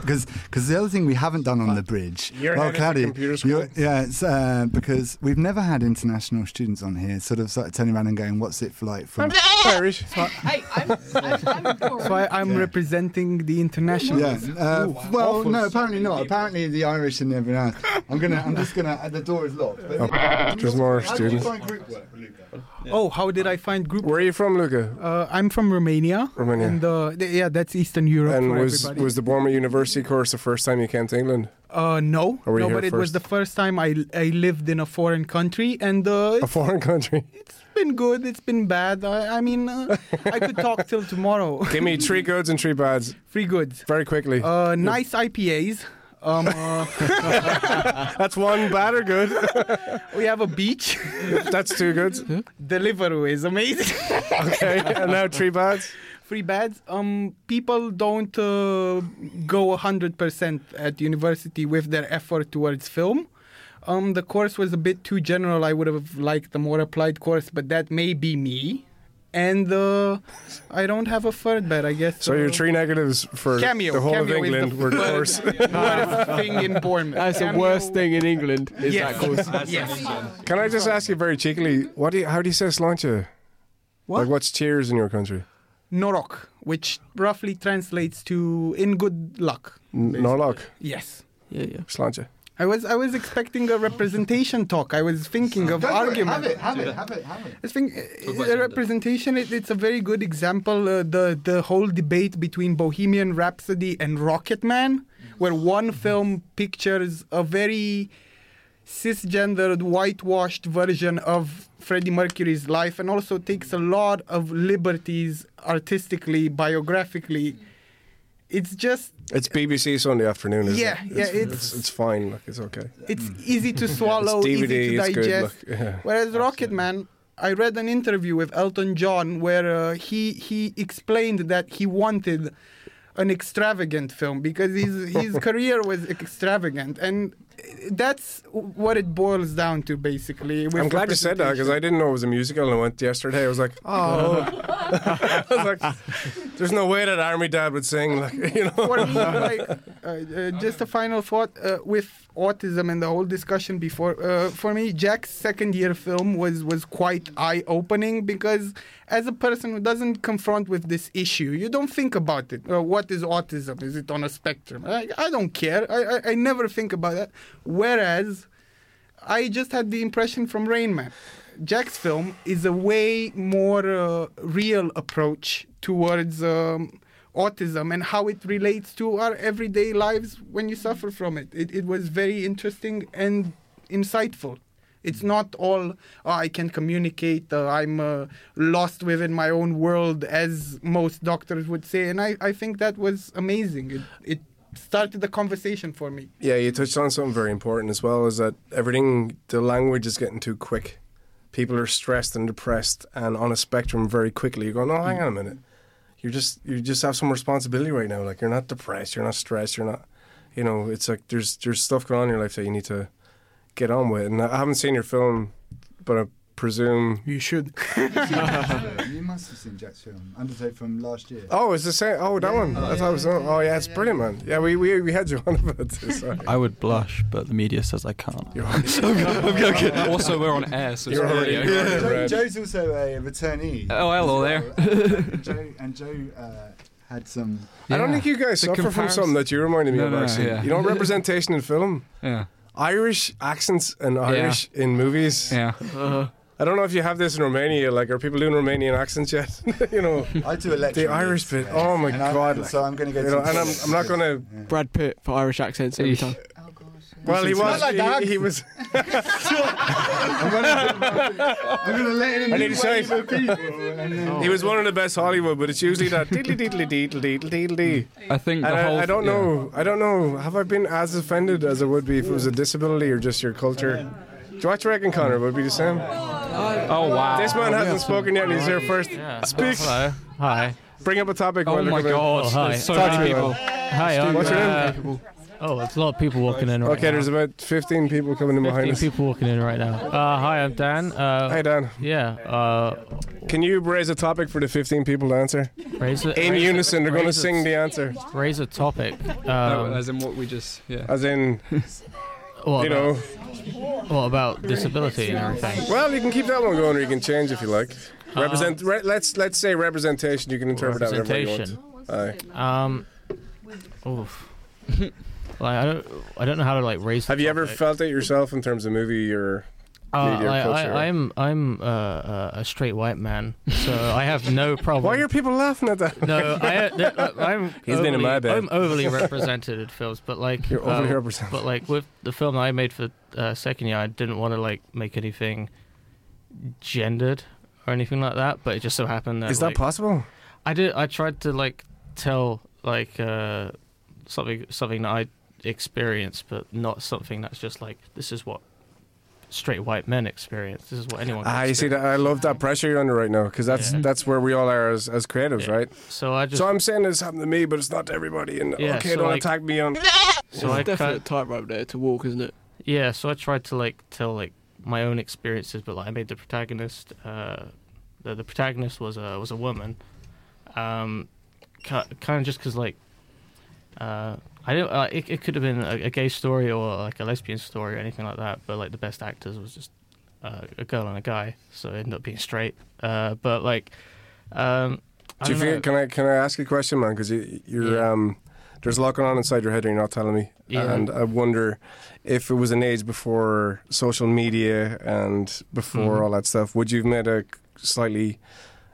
the other thing we haven't done on the bridge. You're well, headed Claudia, computer school. you're- yeah, it's uh, because we've never had international students on here, sort of, sort of turning around and going, "What's it like from?" Irish. Hey, I'm, I'm, I'm So I, I'm Yeah. representing the international. Yeah. Uh, well, awful no, apparently not. Apparently the Irish and everyone else. I'm gonna. I'm just gonna. Uh, the door is locked. But There's more How did you students. find group work, Luca? Oh, how did I find group? Where are you from, Luca? Uh, I'm from Romania. Romania. And uh, th- yeah, that's Eastern Europe And for was everybody. was the Bournemouth University course the first time you came to England? uh, no, Or were you no, here but it was the first time I I lived in a foreign country, and uh, A foreign country. It's been good. It's been bad. I, I mean, uh, I could talk till tomorrow. Give me three goods and three bads, Free goods. very quickly. Uh, nice IPAs. Um, uh, That's one bad or good. we have a beach. That's two goods. Deliveroo is amazing. Okay, and now three bads. Three beds. Um, people don't uh, go hundred percent at university with their effort towards film. Um, the course was a bit too general. I would have liked a more applied course, but that may be me. And the I don't have a third bed, I guess. So uh, your three negatives for Cameo. the whole Cameo of is the England were first- course. worst thing in Bournemouth. that's the worst thing in England. Is Yes. that course? Yes. Can I just ask you very cheekily, what do you, how do you say sláinte? What? Like what's cheers in your country? Noroc, which roughly translates to "in good luck." N- Norlock, Yes. Yeah, yeah. sláinte. I was I was expecting a representation talk. I was thinking of argument. Have it. Have it. Have it. Have it. I think uh, representation. It, it's a very good example. Uh, the the whole debate between Bohemian Rhapsody and Rocketman, where one film pictures a very cisgendered, whitewashed version of Freddie Mercury's life, and also takes a lot of liberties artistically, biographically. It's just It's BBC Sunday afternoon, isn't Yeah, it? yeah, it's, it's- it's fine. Like it's okay. it's easy to swallow, It's easy DVD. to It's good. digest. Look, yeah. Whereas Rocketman, I read an interview with Elton John where uh, he he explained that he wanted an extravagant film because his his career was extravagant and that's what it boils down to basically. I'm glad you said that because I didn't know it was a musical and I went yesterday. I was like, oh. I was like, there's no way that Army Dad would sing. Like, you know. for me, like, uh, uh, just a final thought uh, with autism and the whole discussion before. Uh, for me, Jack's second year film was was quite eye opening because as a person who doesn't confront with this issue, you don't think about it. Uh, what is autism? Is it on a spectrum? I, I don't care. I, I I never think about that. Whereas I just had the impression from Rain Man. Jack's film is a way more uh, real approach towards um, autism and how it relates to our everyday lives when you suffer from it. It, it was very interesting and insightful. It's not all oh, I can communicate, uh, I'm uh, lost within my own world, as most doctors would say. And I, I think that was amazing. It, it started the conversation for me. Yeah, you touched on something very important as well. Is that everything? The language is getting too quick. People are stressed and depressed and on a spectrum very quickly. You're going, no, hang on a minute. You're just you just have some responsibility right now. Like you're not depressed. You're not stressed. You're not. You know, it's like there's there's stuff going on in your life that you need to get on with. And I haven't seen your film, but I presume. You should. you must have seen Jack's film, Undertow from last year. Oh, it's the same. Oh, that one. I thought it was. Oh, yeah, it's brilliant, man. Yeah, we we, we had you on about this. Sorry. I would blush, but the media says I can't. You're also, we're on air, so You're it's already- radio. Yeah. Joe, Red. Joe's also a returnee. Oh, hello there. and Joe, and Joe uh, had some. I don't think you guys The suffer from something that you reminded me No, of. no, no, Actually, yeah. you know, representation in film, Yeah, Irish accents and Irish in movies. yeah. Uh, I don't know if you have this in Romania. Like, are people doing Romanian accents yet? you know, I do a the Irish bit. Oh my And I'm- god! like, so I'm going to get. you know, and I'm, I'm not gonna. Brad Pitt for Irish accents every time. Oh gosh. Well, he was. like that. he, he was. I'm going to let him. I need to say- for people. He was one of the best Hollywood, but it's usually that diddly diddly diddly diddly diddly. I think the whole. I, I don't yeah. know. I don't know. Have I been as offended as I would be if it was a disability or just your culture? Do you what you reckon, Connor? Would it be the same? Oh wow. This man hasn't spoken yet. and He's here first. Speak. Hello. Hi. Bring up a topic. Oh while my they're coming. god. Oh, hi. So Talk many people. man. Hi. I'm, What's your uh, name? oh, there's a lot of people walking in right Okay, now. Okay, there's about 15 people coming in behind 15 us. people walking in right now. Uh, hi, I'm Dan. Uh, Hi, Dan. yeah. Uh, Can you raise a topic for the 15 people to answer? raise a, In raise a- unison, they're going to sing the answer. Raise a topic. No, Um, as in what we just. Yeah. As in, what, you about, know. what about disability and everything? Well, you can keep that one going, or you can change if you like. Uh, Represent. Re- let's let's say representation. You can interpret that whatever you want. Representation. Aye. Um, oof. like I don't, I don't know how to like raise. the Have you ever topic. felt it yourself in terms of movie or? Uh, media like. I, I'm, I'm uh, uh, a straight white man, so I have no problem. Why are people laughing at that? No, I, uh, I'm. He's been in my bed. I'm overly represented in films, but like, You're overly uh, represented. but like with the film that I made for uh, second year, I didn't want to like make anything gendered or anything like that. But it just so happened that Is that like, possible? I did. I tried to like tell like uh, something something that I experienced, but not something that's just like this is what straight white men experience. This is what anyone. Can Ah, you see that? I love that pressure you're under right now because that's Yeah. that's where we all are as, as creatives, Yeah. right? So I just. so I'm saying this happened to me, but it's not to everybody. And Yeah, okay, so don't like- attack me on. so I It's definitely kind a tightrope there to walk, isn't it? Yeah, so I tried to like tell like my own experiences, but like I made the protagonist. Uh, the, the protagonist was a was a woman. Um, kind of just because like, uh, I don't. Uh, it, it could have been a, a gay story or like a lesbian story or anything like that. But like the best actors was just uh, a girl and a guy, so it ended up being straight. Uh, but like, um, I Do you feel, know. can I can I ask you a question, man? Because you, you're Yeah. um, there's a lot going on inside your head, and you're not telling me. Yeah. And I wonder if it was an age before social media and before Mhm. all that stuff, would you have made a slightly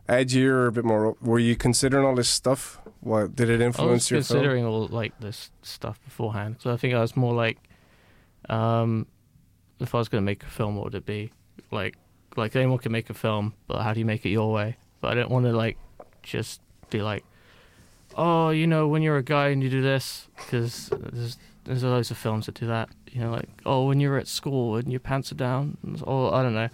edgier or a bit more? Were you considering all this stuff? What did it influence I was influence your film? considering all like this stuff beforehand. So I think I was more like, um, if I was going to make a film, what would it be? Like, like anyone can make a film, but how do you make it your way? But I don't want to like just be like, oh, you know, when you're a guy and you do this, because there's there's loads of films that do that. You know, like oh, when you're at school and your pants are down, or I don't know.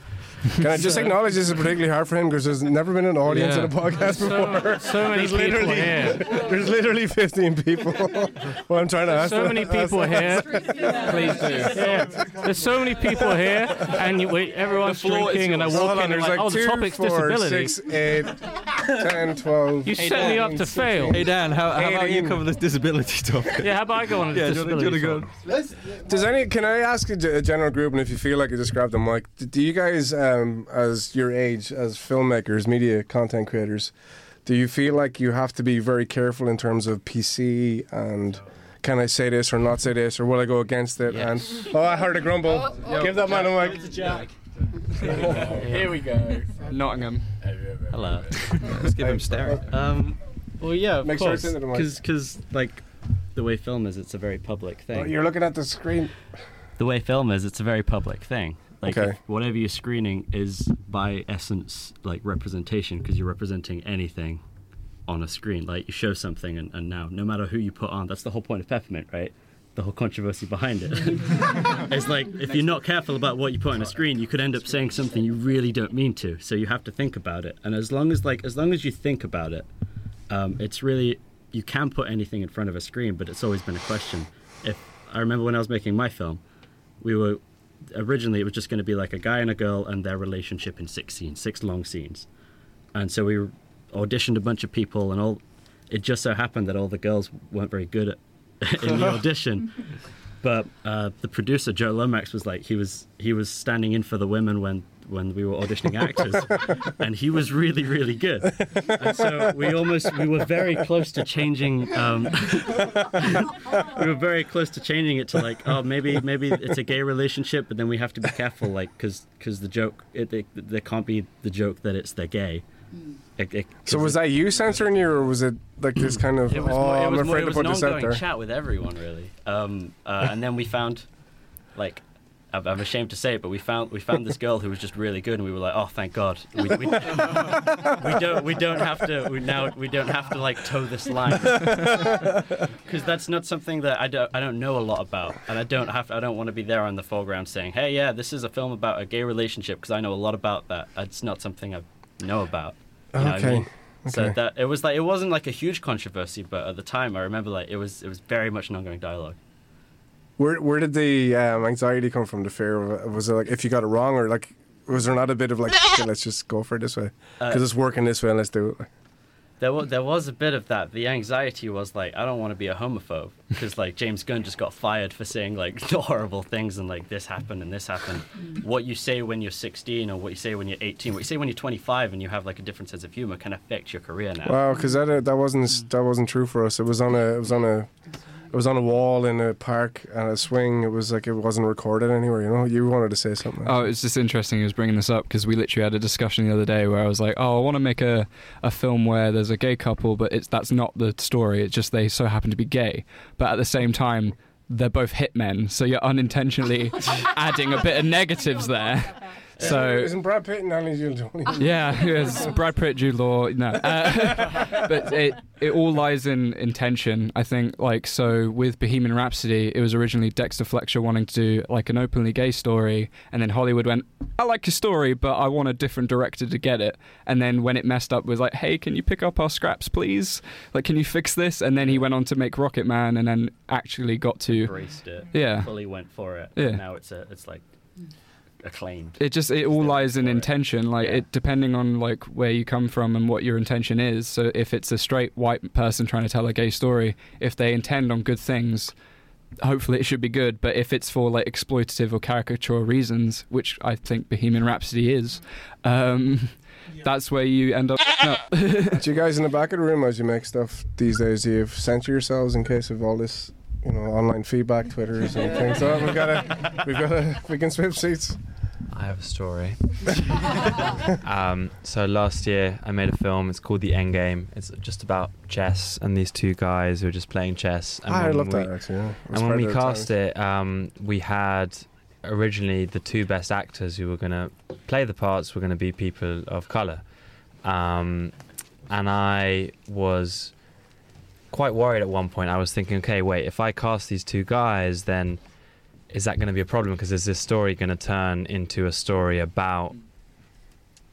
Can I just acknowledge this is particularly hard for him because there's never been an audience Yeah. in a podcast before. So, so many There's people literally, here. there's literally 15 people. well, I'm trying to ask. So them- many people them- here. Please do. Yeah. There's so many people here, and you, wait, everyone's The is drinking, and I yours. Hold walk on, in and there's like, like oh, the two, topic's four, disability. six, eight, 10, 12. You set me up to fail. Hey Dan, how, how about you cover this disability topic? Yeah, how about I go on a Yeah, do you wanna- do you disability? wanna? Does any? Can I ask a general group, and if you feel like you describe them, like, d- do you guys, um, as your age, as filmmakers, media content creators, do you feel like you have to be very careful in terms of PC and? Can I say this or not say this, or will I go against it? Yes. And oh, I heard a grumble. Give that man a mic. Here we go. Nottingham. Hello. Let's give him staring. Um, well, yeah, of Make course, it's into the mic. because like the way film is, it's a very public thing. Oh, you're looking at the screen. the way film is, it's a very public thing. Like Okay. whatever you're screening is by essence like representation because you're representing anything on a screen. Like you show something and, and now no matter who you put on, that's the whole point of peppermint, right? The whole controversy behind it. it's like if you're not careful about what you put on a screen, you could end up saying something you really don't mean to. So you have to think about it. And as long as like as long as you think about it, um, it's really you can put anything in front of a screen, but it's always been a question. If I remember when I was making my film, we were originally it was just going to be like a guy and a girl and their relationship in six scenes, six long scenes, and so we auditioned a bunch of people, and all it just so happened that all the girls weren't very good at in the audition. But uh, the producer Joe Lomax was like he was he was standing in for the women when when we were auditioning actors, and he was really really good. And so we almost we were very close to changing. Um, we were very close to changing it to like oh maybe maybe it's a gay relationship, but then we have to be careful like because because the joke it, it, there can't be the joke that it's they're gay. It- it- So 'cause was it- that you censoring you, or was it like this kind of? it was, oh, more, it I'm was, more, afraid it to put this out there. chat with everyone, really. Um, uh, and then we found, like, I'm I'm ashamed to say it, but we found we found this girl who was just really good, and we were like, oh, thank God, we, we, we don't we don't have to we now we don't have to like toe this line because that's not something that I don't I don't know a lot about, and I don't have to, I don't want to be there on the foreground saying, hey, yeah, this is a film about a gay relationship because I know a lot about that. It's not something I know about. You know what I Okay. mean? So that it was like it wasn't like a huge controversy, but at the time I remember like it was it was very much an ongoing dialogue. Where where did the um, anxiety come from? The fear of was it like if you got it wrong, or like was there not a bit of like okay, let's just go for it this way because Uh, it's working this way, and let's do it. there was there was a bit of that. The anxiety was like I don't want to be a homophobe because like James Gunn just got fired for saying like horrible things and like this happened and this happened. what you say when you're 16 or what you say when you're 18, what you say when you're 25 and you have like a different sense of humor can affect your career now. Wow, because that uh, that wasn't that wasn't true for us. It was on a it was on a it was on a wall in a park and a swing. It was like it wasn't recorded anywhere. You know, you wanted to say something. Oh, it's just interesting he was bringing this up because we literally had a discussion the other day where I was like, "Oh, I want to make a, a film where there's a gay couple, but it's that's not the story. It's just they so happen to be gay, but at the same time." They're both hitmen, so you're unintentionally adding a bit of negatives there. So isn't Brad Pitt and Annie Jolie? yeah, yes, Brad Pitt, Jude Law, no, uh, but it it all lies in intention. I think, like so with Bohemian Rhapsody, it was originally Dexter Fletcher wanting to do like an openly gay story, and then Hollywood went, "I like your story, but I want a different director to get it." And then when it messed up, was like, "Hey, can you pick up our scraps, please? Like, can you fix this?" And then he went on to make Rocketman, and then actually got to Embraced it. Yeah. Fully went for it. Yeah. And now it's a it's like acclaimed. it just it all lies in intention like it depending on like where you come from and what your intention is so if it's a straight white person trying to tell a gay story if they intend on good things hopefully it should be good but if it's for like exploitative or caricature reasons which i think bohemian rhapsody is um that's where you end up no. Do you guys in the back of the room as you make stuff these days? Do you censor yourselves in case of all this, you know, online feedback, Twitters and things? Oh, we've got a, we've got a, we can switch seats. I have a story. um, so last year I made a film. It's called The End Game. It's just about chess and these two guys who are just playing chess. And I when love we- that actually. Yeah. And when we cast it, um, we had originally the two best actors who were going to play the parts were going to be people of color, um, and I was quite worried at one point. I was thinking, okay, wait, if I cast these two guys, then is that going to be a problem? Because is this story going to turn into a story about,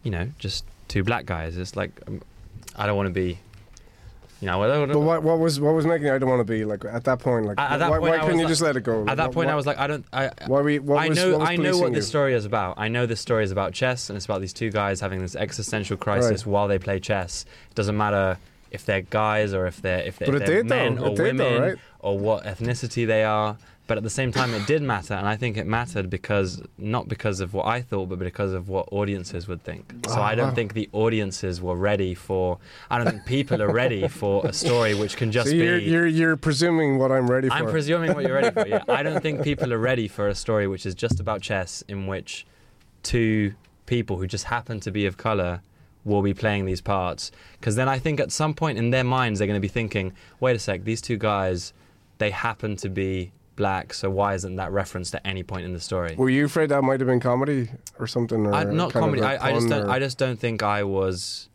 you know, just two black guys? It's like, um, I don't want to be, you know, I don't, But what, what was what was making you I don't want to be like at that point? Like, At- at that why, point, why couldn't you like- just let it go? at that What- point, I was like, I don't, I, Why we, what I was, know what was I know what this story is about. I know this story is about chess and it's about these two guys having this existential crisis while they play chess. It doesn't matter if they're guys or if they're if they're, But if it they're did, though. men It or did, though, women right? or what ethnicity they are. But at the same time, it did matter, and I think it mattered because not because of what I thought, but because of what audiences would think. So Oh, I don't wow. think the audiences were ready for. I don't think people are ready for a story which can just so be. you're, you're you're presuming what I'm ready for. I'm presuming what you're ready for. Yeah, I don't think people are ready for a story which is just about chess, in which two people who just happen to be of color will be playing these parts. Because then I think at some point in their minds they're going to be thinking, "Wait a sec, these two guys, they happen to be black, so why isn't that referenced at any point in the story?" Were you afraid that might have been comedy or something? Or I, not kind of comedy. a I, I just don't. or- I just don't think I was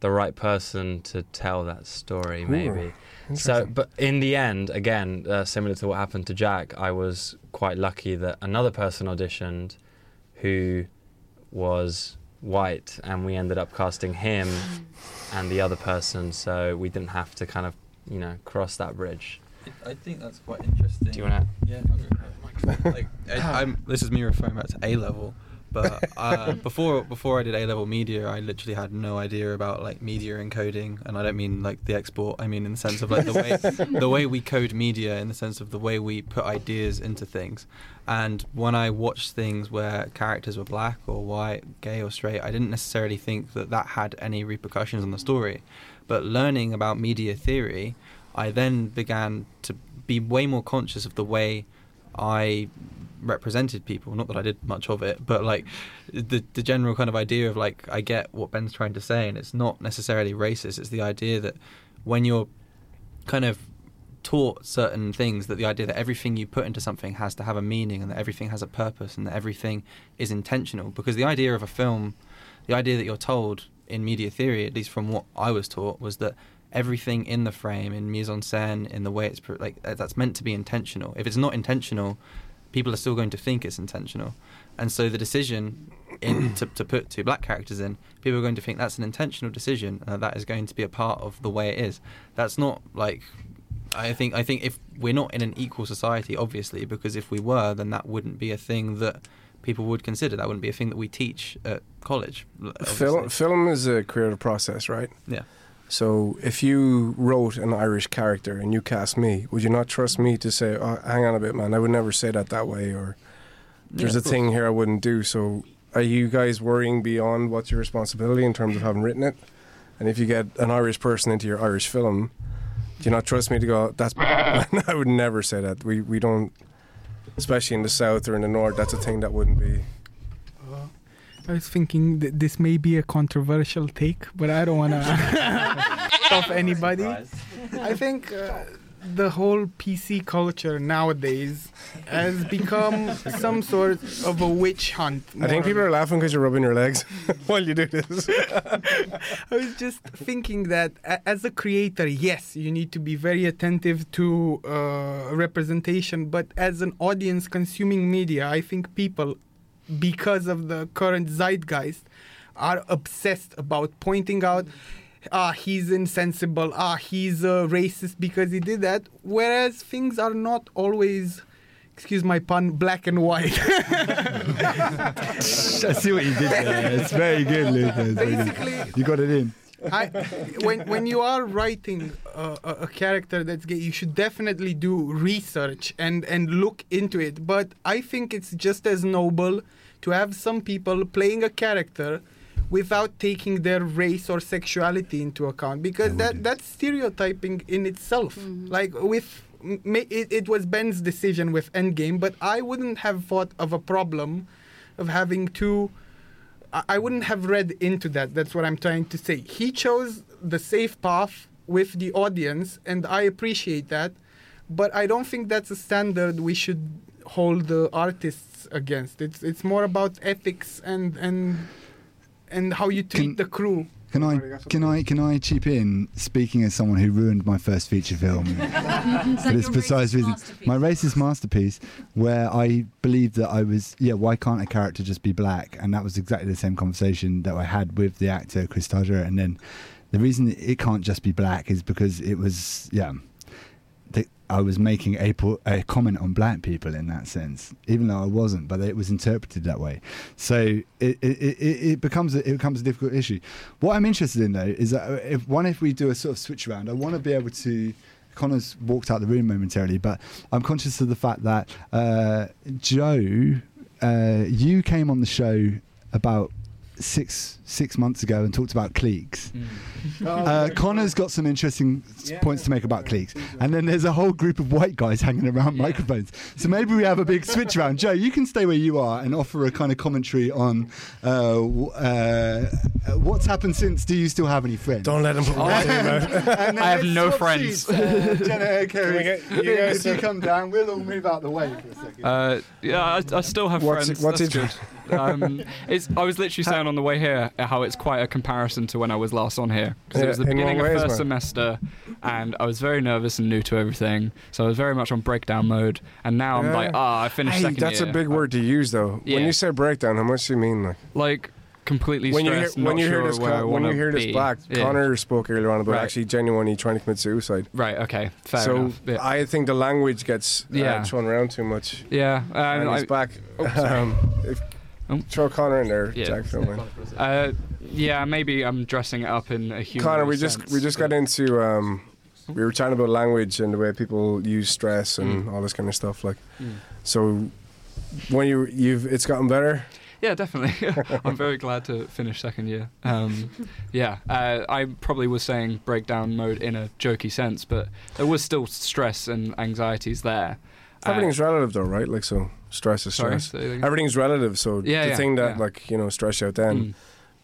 the right person to tell that story. Ooh, Maybe. So, but in the end, again, uh, similar to what happened to Jack, I was quite lucky that another person auditioned, who was white, and we ended up casting him and the other person. So we didn't have to kind of, you know, cross that bridge. I think that's quite interesting. Do you wanna- Yeah. I'll go for the microphone. like, I, I'm, this is me referring back to A level, but uh, before before I did A level media, I literally had no idea about like media encoding, and I don't mean like the export. I mean in the sense of like the way the way we code media, in the sense of the way we put ideas into things. And when I watched things where characters were black or white, gay or straight, I didn't necessarily think that that had any repercussions on the story. But learning about media theory, I then began to be way more conscious of the way I represented people. Not that I did much of it, but like the the general kind of idea of like I get what Ben's trying to say, and it's not necessarily racist. It's the idea that when you're kind of taught certain things that the idea that everything you put into something has to have a meaning and that everything has a purpose and that everything is intentional because the idea of a film the idea that you're told in media theory at least from what I was taught was that everything in the frame in mise en scène in the way it's pr- like uh, that's meant to be intentional if it's not intentional people are still going to think it's intentional and so the decision in to, to put two black characters in people are going to think that's an intentional decision and that, that is going to be a part of the way it is that's not like I think I think if we're not in an equal society, obviously, because if we were, then that wouldn't be a thing that people would consider. That wouldn't be a thing that we teach at college. Film, film is a creative process, right? Yeah. So if you wrote an Irish character and you cast me, would you not trust me to say, oh, "Hang on a bit, man, I would never say that that way," or "There's Yeah, a thing here I wouldn't do." So are you guys worrying beyond what's your responsibility in terms of having written it? And if you get an Irish person into your Irish film, do you not trust me to go? That's I would never say that. We we don't, especially in the south or in the north. That's a thing that wouldn't be. I was thinking that this may be a controversial take, but I don't want to stop anybody. I think uh, the whole PC culture nowadays has become some sort of a witch hunt. I think people are laughing because you're rubbing your legs while you do this. I was just thinking that as a creator, yes, you need to be very attentive to uh, representation, but as an audience consuming media, I think people, because of the current zeitgeist, are obsessed about pointing out. Ah, he's insensible. Ah, he's a racist because he did that. Whereas things are not always, excuse my pun, black and white. I see what you did there. It's very good, Lucas. Basically, You got it in. I, when when you are writing a, a, a character that's gay, you should definitely do research and and look into it. But I think it's just as noble to have some people playing a character without taking their race or sexuality into account because that that's stereotyping in itself. Mm-hmm. Like with it, it was Ben's decision with Endgame, but I wouldn't have thought of a problem of having two. I- wouldn't have read into that. That's what I'm trying to say. He chose the safe path with the audience, and I appreciate that. But I don't think that's a standard we should hold the artists against. It's it's more about ethics and and and how you treat Can- the crew. Can I can I can I chip in? Speaking as someone who ruined my first feature film for this precise reason, my racist masterpiece, where I believed that I was yeah. Why can't a character just be black? And that was exactly the same conversation that I had with the actor Chris Tudger. And then the reason it can't just be black is because it was yeah. The, I was making a, a comment on black people in that sense, even though I wasn't, but it was interpreted that way. So it it, it, becomes a, it becomes a difficult issue. What I'm interested in though is that if one if we do a sort of switch around, I want to be able to. Connor's walked out the room momentarily, but I'm conscious of the fact that uh, Joe, uh, you came on the show about six six months ago and talked about cliques. Uh, Connor's got some interesting Yeah. points to make about cliques, and then there's a whole group of white guys hanging around microphones. So maybe we have a big switch around. Joe, you can stay where you are and offer a kind of commentary on uh, uh, what's happened since. Do you still have any friends? Don't let him put words in your mouth. And then I have no friends. seats. Uh, Jenna, Can we get- you guys- if you come down, we'll all move out the way for a second. Uh, yeah, I, I still have What's friends. it- what's That's it- good. Um, it's, I was literally saying on the way here how it's quite a comparison to when I was last on here because it was the beginning of ways, first man? semester, and I was very nervous and new to everything. So I was very much on breakdown mode, and now I'm like, ah, I finished Hey, second that's year. a big word to use, though. Yeah. When you say breakdown, how much do you mean? Like Like completely when you hear, stressed, when you hear sure this, I Con- when you hear this be. black, Yeah. Connor spoke earlier on about Right. actually genuinely trying to commit suicide. Right. Okay. Fair so enough. Yeah. I think the language gets uh, Yeah. thrown around too much. yeah. and Um, he's I, back. oh, um, if, Oh. Throw Connor in there, Yeah. Jack. Uh, yeah. Maybe I'm dressing it up in a human. Connor, we just we just got into um, we were chatting about language and the way people use stress and all this kind of stuff. Like, Mm. so when you you've it's gotten better. Yeah, definitely. I'm very glad to finish second year. Um, yeah, uh, I probably was saying breakdown mode in a jokey sense, but there was still stress and anxieties there. Uh, Everything's relative, though, right? Like, so stress is sorry, stress. Everything's relative. So Yeah, the yeah, thing that yeah. like you know stress you out then Mm.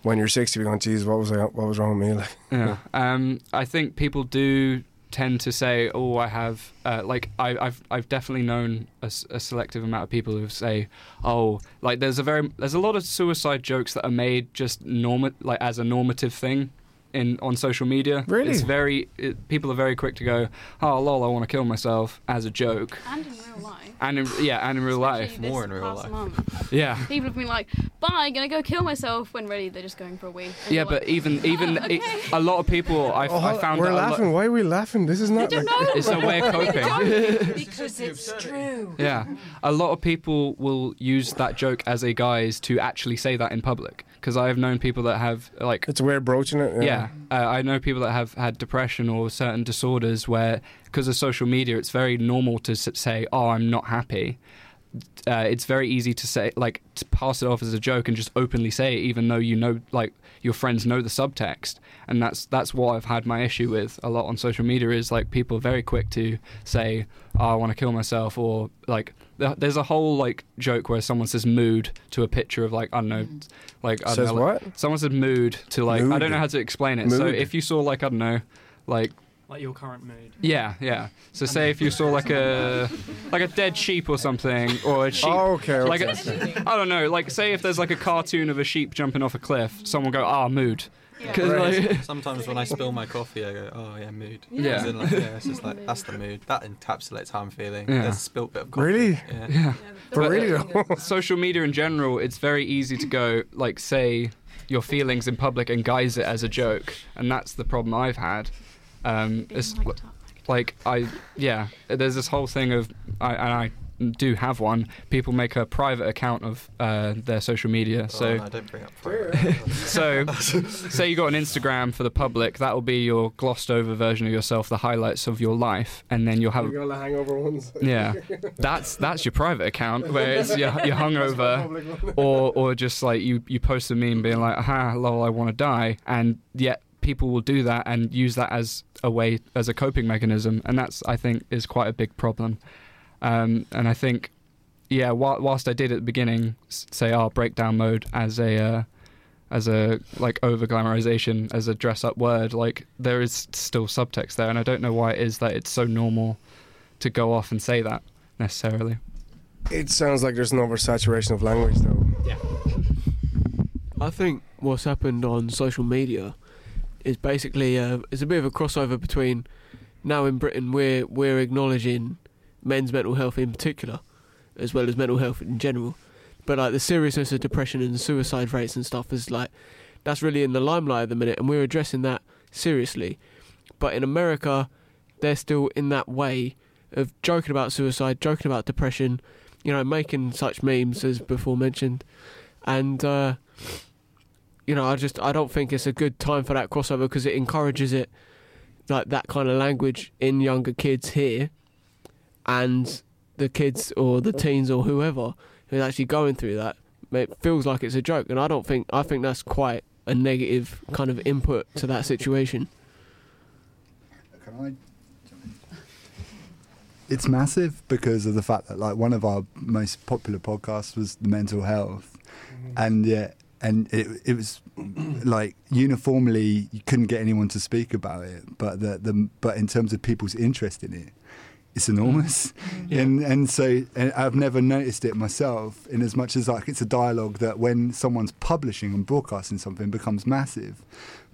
when you're 60, you're going, "Geez, what was I? What was wrong with me?" Like, Yeah. Um, I think people do tend to say, "Oh, I have." Uh, like I, I've I've definitely known a selective amount of people who say, "Oh, like there's a very there's a lot of suicide jokes that are made just norma like as a normative thing." In on social media, Really? it's very it, people are very quick to go, "Oh, lol, I want to kill myself" as a joke, And in real life. and in, yeah, and in real life, Especially More in real past life. month. yeah, People have been like, bye, gonna go kill myself, when really they're just going for a wee. Yeah. But like, even even okay. it, a lot of people, I, oh, I found we're that a lot- laughing. Why are we laughing? This is not. I don't like. It's a way of coping. because it's true. Yeah, a lot of people will use that joke as a guise to actually say that in public. Because I have known people that have like, It's a of broaching it. yeah, uh, I know people that have had depression or certain disorders where, because of social media, it's very normal to say, "Oh, I'm not happy." Uh, it's very easy to say, like, to pass it off as a joke and just openly say it, even though you know, like, your friends know the subtext, and that's that's what I've had my issue with a lot on social media. Is like people are very quick to say, "Oh, I want to kill myself," or like, th- there's a whole like joke where someone says "mood" to a picture of like I don't know, like I don't Says know, like- what? Someone said mood to like I don't know how to explain it. So if you saw like I don't know, like Like your current mood. yeah, yeah. So say if you saw like a like a dead sheep or something, or a sheep. Oh, okay. Like okay. a, I don't know. Like say if there's like a cartoon of a sheep jumping off a cliff, someone will go ah mood. 'Cause, Right. like, Sometimes when I spill my coffee, I go, "Oh yeah, mood." Yeah. As in, like, yeah, it's just like that's the mood. That encapsulates how I'm feeling. Yeah. There's a spilt bit of coffee. Really? Yeah. yeah. For But- really. Social media in general, it's very easy to go like say your feelings in public and guise it as a joke, and that's the problem I've had. Um, it's, Being up. like I yeah there's this whole thing of I and I do have one people make a private account of uh, their social media Oh, so no, don't bring up. private. so say you got an Instagram for the public that will be your glossed over version of yourself the highlights of your life and then you'll have You got the hangover ones. yeah that's that's your private account where it's you're, you're hungover or or just like you you post a meme being like aha lol I want to die and yet people will do that and use that as a way as a coping mechanism and that's I think is quite a big problem um, and I think yeah whi- whilst I did at the beginning s- say oh breakdown mode as a uh, as a like over glamorization as a dress up word like there is still subtext there and I don't know why it is that it's so normal to go off and say that necessarily It sounds like there's an oversaturation of language, though. Yeah. I think what's happened on social media is basically uh, it's a bit of a crossover between now in Britain we're we're acknowledging men's mental health in particular, as well as mental health in general. But like the seriousness of depression and suicide rates and stuff is like that's really in the limelight at the minute, and we're addressing that seriously. But in America, they're still in that way of joking about suicide, joking about depression, you know, making such memes as before mentioned, and uh, you know, I just I don't think it's a good time for that crossover because it encourages it, like that kind of language in younger kids here, and the kids or the teens or whoever who's actually going through that. It feels like it's a joke, and I don't think I think that's quite a negative kind of input to that situation. Can I? It's massive because of the fact that like one of our most popular podcasts was the mental health, mm-hmm. and yeah, and it it was like uniformly you couldn't get anyone to speak about it, but the the but in terms of people's interest in it, it's mm. enormous, mm. and and so and I've never noticed it myself. In as much as like it's a dialogue that when someone's publishing and broadcasting something becomes massive,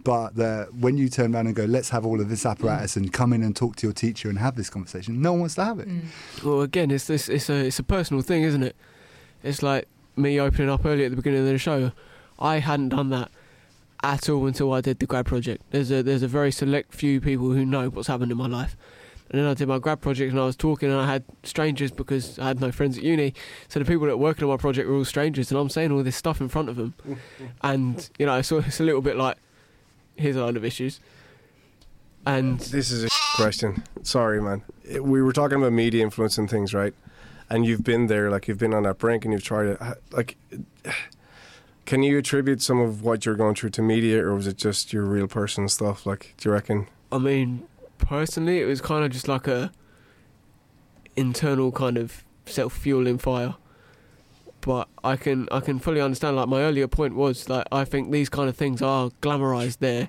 but the, when you turn around and go, let's have all of this apparatus mm. and come in and talk to your teacher and have this conversation, no one wants to have it. Well, again, it's this it's a it's a personal thing, isn't it? It's like me opening up early at the beginning of the show. I hadn't done that at all until I did the grad project. There's a there's a very select few people who know what's happened in my life. And then I did my grad project and I was talking and I had strangers because I had no friends at uni. So the people that were working on my project were all strangers and I'm saying all this stuff in front of them. and, you know, so it's a little bit like, here's a load of issues. And This is a question. Sorry, man. We were talking about media influence and things, right? And you've been there, like you've been on that brink, and you've tried it. Like, can you attribute some of what you're going through to media, or was it just your real person stuff? Like, do you reckon? I mean, personally, it was kind of just like a internal kind of self-fueling fire. But I can I can fully understand. Like my earlier point was that I think these kind of things are glamorized. They're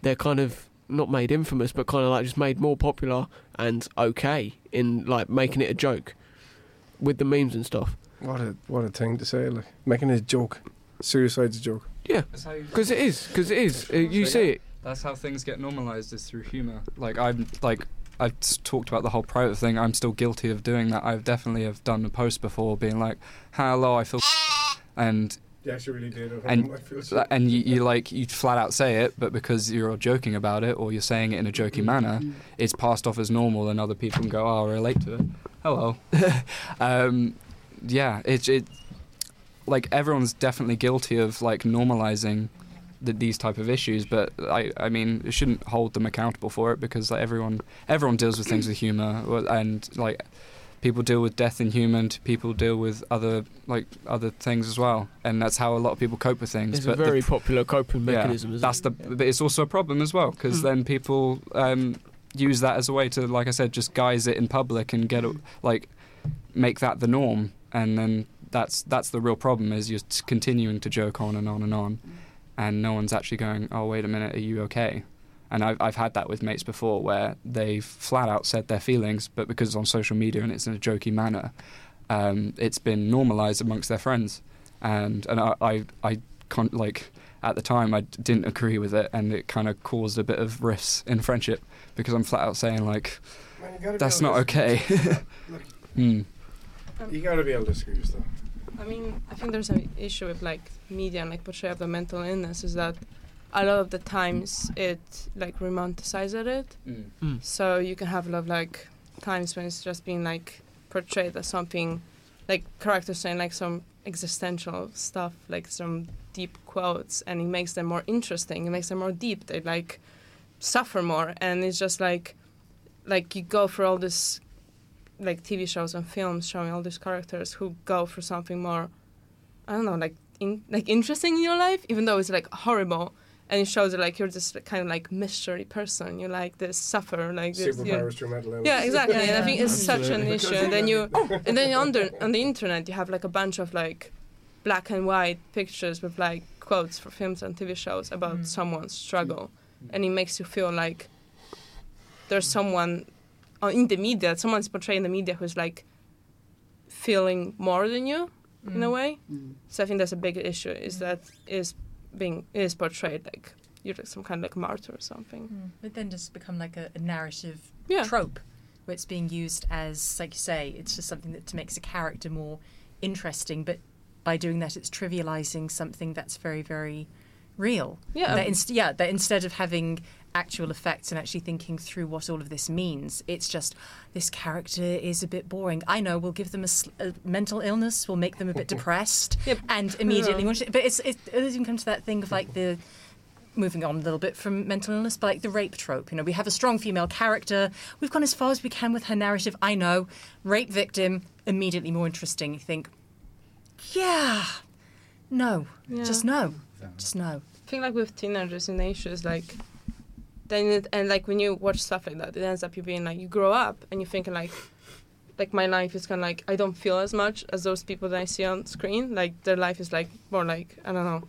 they're kind of not made infamous, but kind of like just made more popular and okay in like making it a joke with the memes and stuff. What a what a thing to say! Like making it a joke, suicide's a joke. Yeah, because it is. Because it is. Uh, you see it. That's how things get normalized is through humor. Like I'm like I've talked about the whole private thing. I'm still guilty of doing that. I've definitely have done a post before, being like, "Hello, I feel," and You actually really did. and and you, you like you flat out say it, but because you're joking about it or you're saying it in a jokey manner, it's passed off as normal, and other people can go, "Oh, I relate to it." Hello, um, yeah, it's it like everyone's definitely guilty of like normalizing th- these type of issues, but I I mean it shouldn't hold them accountable for it because like everyone everyone deals with things with humor and like people deal with death in humour and people deal with other like other things as well and that's how a lot of people cope with things It's a but the very pr- popular coping yeah, mechanism. isn't that's it? the but it's also a problem as well because Mm. then people um, use that as a way to like i said just guise it in public and get it like make that the norm and then that's that's the real problem is you're continuing to joke on and on and on and no one's actually going oh wait a minute are you okay and I've, I've had that with mates before where they've flat out said their feelings but because it's on social media and it's in a jokey manner um, it's been normalized amongst their friends and and I I, I can't like at the time I didn't agree with it and it kind of caused a bit of rifts in friendship because I'm flat out saying like that's not okay. Hmm. You got to be able to disagree with stuff. I mean, I think there's an issue with like media and like portrayal of the mental illness is that a lot of the times it like romanticizes it. Mm. So you can have a lot of like times when it's just being like portrayed as something like characters saying like some existential stuff, like some deep quotes, and it makes them more interesting. It makes them more deep. They like suffer more, and it's just like like you go for all this like TV shows and films showing all these characters who go for something more, I don't know, like in, like interesting in your life, even though it's like horrible. And it shows that like you're this kind of like mystery person. You like this suffer like this. you- Superpowers through mental illness. yeah, exactly. And I think it's such an issue. And then you, and then on the on the internet, you have like a bunch of like black and white pictures with like quotes for films and TV shows about mm. someone's struggle, and it makes you feel like there's someone uh, in the media, someone's portraying the media who's like feeling more than you in a way. So I think that's a big issue. Is that is being is portrayed like you're like some kind of like martyr or something. Mm. But then just become like a, a narrative Yeah. trope where it's being used as, like you say, it's just something that makes a character more interesting. But by doing that, it's trivializing something that's very, very real. Yeah. That inst- yeah. That instead of having actual effects and actually thinking through what all of this means, it's just this character is a bit boring. I know. We'll give them a, sl- a mental illness. We'll make them a bit depressed, and immediately. Yeah. want But it's it, it doesn't even come to that thing of like the moving on a little bit from mental illness, but like the rape trope. You know, we have a strong female character. We've gone as far as we can with her narrative. I know, rape victim, immediately more interesting. You think, yeah, no, Yeah. just no, just no. I think like with teenagers in Asia is like then it, and like when you watch stuff like that, it ends up you being like you grow up and you're thinking like like my life is kind of like I don't feel as much as those people that I see on screen. Like their life is like more like I don't know.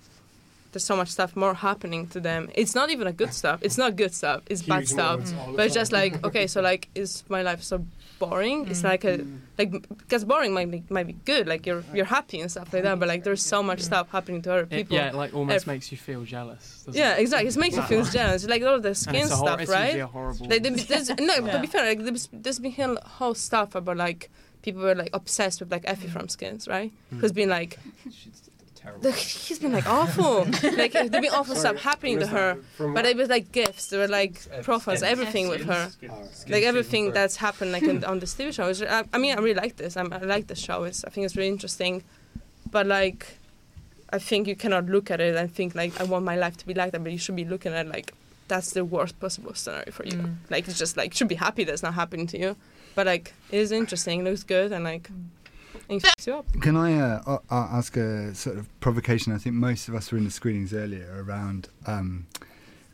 There's so much stuff more happening to them. It's not even a good stuff. It's not good stuff. It's bad stuff. moments all the But it's just like okay, so like is my life so boring? It's like a like because boring might be might be good. Like you're you're happy and stuff like that. But like there's so much stuff happening to other It, people. yeah, it like almost Ev- makes you feel jealous. yeah, it? exactly. It makes you feel jealous. Like all of the And skin it's a hor- stuff, it's right? usually a horrible- Like, there- there's, no, Yeah. to be fair, like, there's, there's been whole stuff about like people were like obsessed with like Effie from Skins, right? Mm. Who's been like. The, he's been like awful. like there's been awful Sorry, stuff happening to her, but what? it was like gifts. There were like profiles, skins. everything with her, Skins. Skins. like everything that's happened like in, on this TV show. Is, I, I mean, I really like this. I'm, I like the show. It's, I think it's really interesting, but like, I think you cannot look at it and think like I want my life to be like that. But you should be looking at like that's the worst possible scenario for you. Mm. Like it's just like you should be happy that's not happening to you. But like it is interesting, it looks good, and like it fucks you up. Can I uh, ask a sort of provocation? I think most of us were in the screenings earlier around um,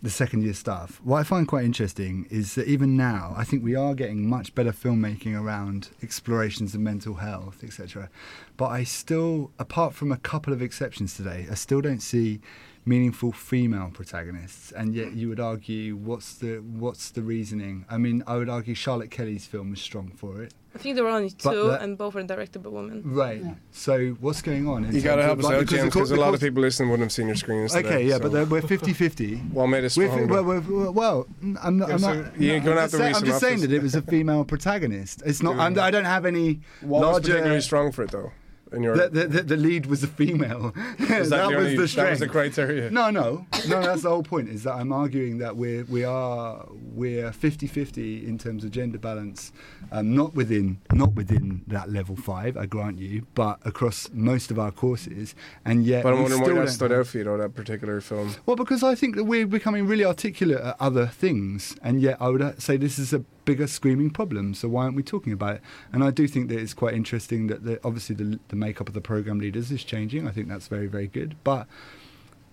the second year stuff. What I find quite interesting is that even now, I think we are getting much better filmmaking around explorations of mental health, etc. But I still, apart from a couple of exceptions today, I still don't see meaningful female protagonists and yet you would argue what's the what's the reasoning i mean i would argue charlotte kelly's film was strong for it I think there were only two, that- and both were directed by women. Right. So what's going on? You got to terms help us like, out, because James, the co- because a lot of people listening wouldn't have seen your screenings Okay, today, yeah, so- but we're 50-50. What made us We're strong? fi- well, well, well, I'm not. Give I'm us not you're no, gonna I'm have just to saying- I'm just some saying that it was a female protagonist. It's not. I'm, I don't have any What was larger. particularly strong for it, though? In your the, the, the, lead was a female. That that the was only- the that strength. was the criteria? No, no, no. That's the whole point. Is that I'm arguing that we're we are we're 50-50 in terms of gender balance, um, not within not within that level five. I grant you, but across most of our courses, and yet. But I'm wondering why that stood out for you, though, that particular film. well, because I think that we're becoming really articulate at other things, and yet I would uh, say this is a bigger screaming problem. So why aren't we talking about it? And I do think that it's quite interesting that the, obviously the, the makeup of the program leaders is changing. I think that's very very good. But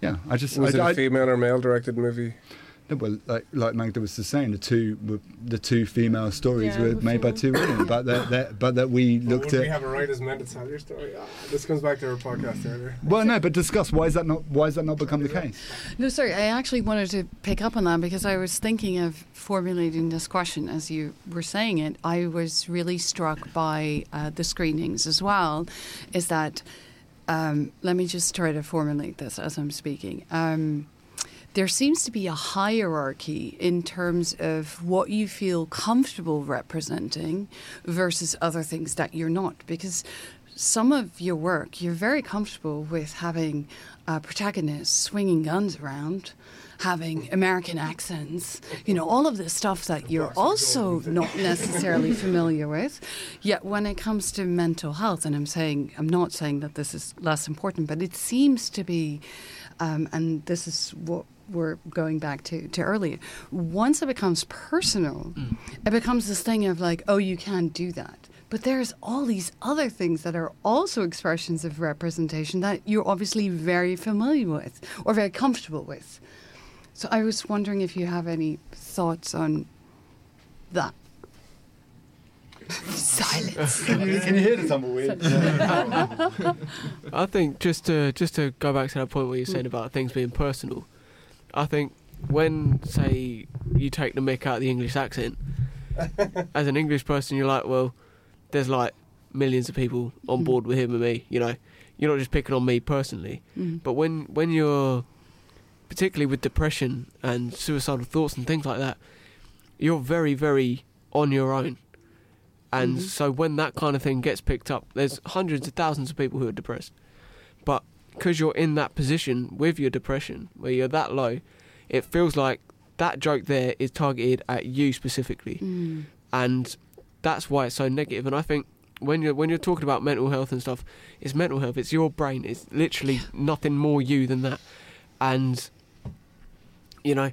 yeah, I just Was I, it a I- female or male directed movie? No, well, like like Magda was just saying, the two were, the two female stories Yeah, were the made by two women, but that, that but that we looked would at. we have a right as men to tell your story? Ah, this comes back to our podcast earlier. well, no, but discuss why is that not why has that not become the case? No, sorry. I actually wanted to pick up on that because I was thinking of formulating this question as you were saying it. I was really struck by uh, the screenings as well. Is that um, let me just try to formulate this as I'm speaking. Um, there seems to be a hierarchy in terms of what you feel comfortable representing versus other things that you're not. Because some of your work, you're very comfortable with having uh, protagonists swinging guns around, having American accents, you know, all of this stuff that you're also not necessarily familiar with. Yet when it comes to mental health, and I'm saying, I'm not saying that this is less important, but it seems to be, um, and this is what we're going back to, to earlier. Once it becomes personal, mm. it becomes this thing of like, oh, you can't do that. But there's all these other things that are also expressions of representation that you're obviously very familiar with or very comfortable with. So I was wondering if you have any thoughts on that. Silence. Can you- can you hear the tumbleweed? I think just to just to go back to that point where you're saying hmm. about things being personal, I think when say you take the mick out of the English accent, as an English person, you're like, well, there's like millions of people on board with him and me. You know, you're not just picking on me personally. Mhm. But when when you're particularly with depression and suicidal thoughts and things like that, you're very, very on your own. And Mhm. so when that kind of thing gets picked up, there's hundreds of thousands of people who are depressed. But because you're in that position with your depression, where you're that low, it feels like that joke there is targeted at you specifically Mm. and that's why it's so negative. And I think when you're when you're talking about mental health and stuff, it's mental health. It's your brain. It's literally nothing more you than that. And you know,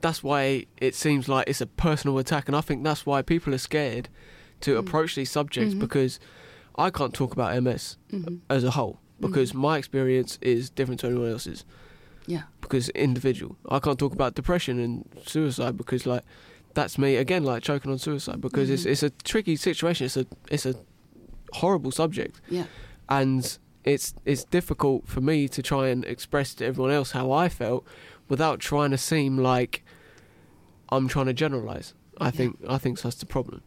that's why it seems like it's a personal attack. And I think that's why people are scared to Mm. approach these subjects Mhm. because I can't talk about MS Mhm. as a whole because Mhm. my experience is different to anyone else's Yeah. because individual. I can't talk about depression and suicide because like that's me again like choking on suicide because it's Mhm. it's a tricky situation. It's a it's a horrible subject Yeah. and it's it's difficult for me to try and express to everyone else how I felt without trying to seem like I'm trying to generalize. I think I think that's the problem.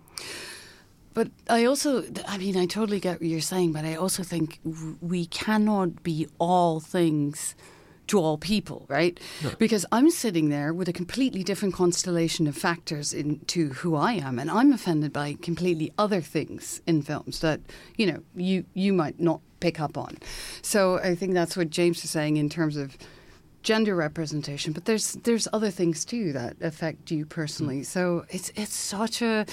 But I also, I mean, I totally get what you're saying, but I also think we cannot be all things to all people, right? No. Because I'm sitting there with a completely different constellation of factors into who I am, and I'm offended by completely other things in films that you know you you might not pick up on. So I think that's what James is saying in terms of gender representation, but there's there's other things too that affect you personally. So it's it's such a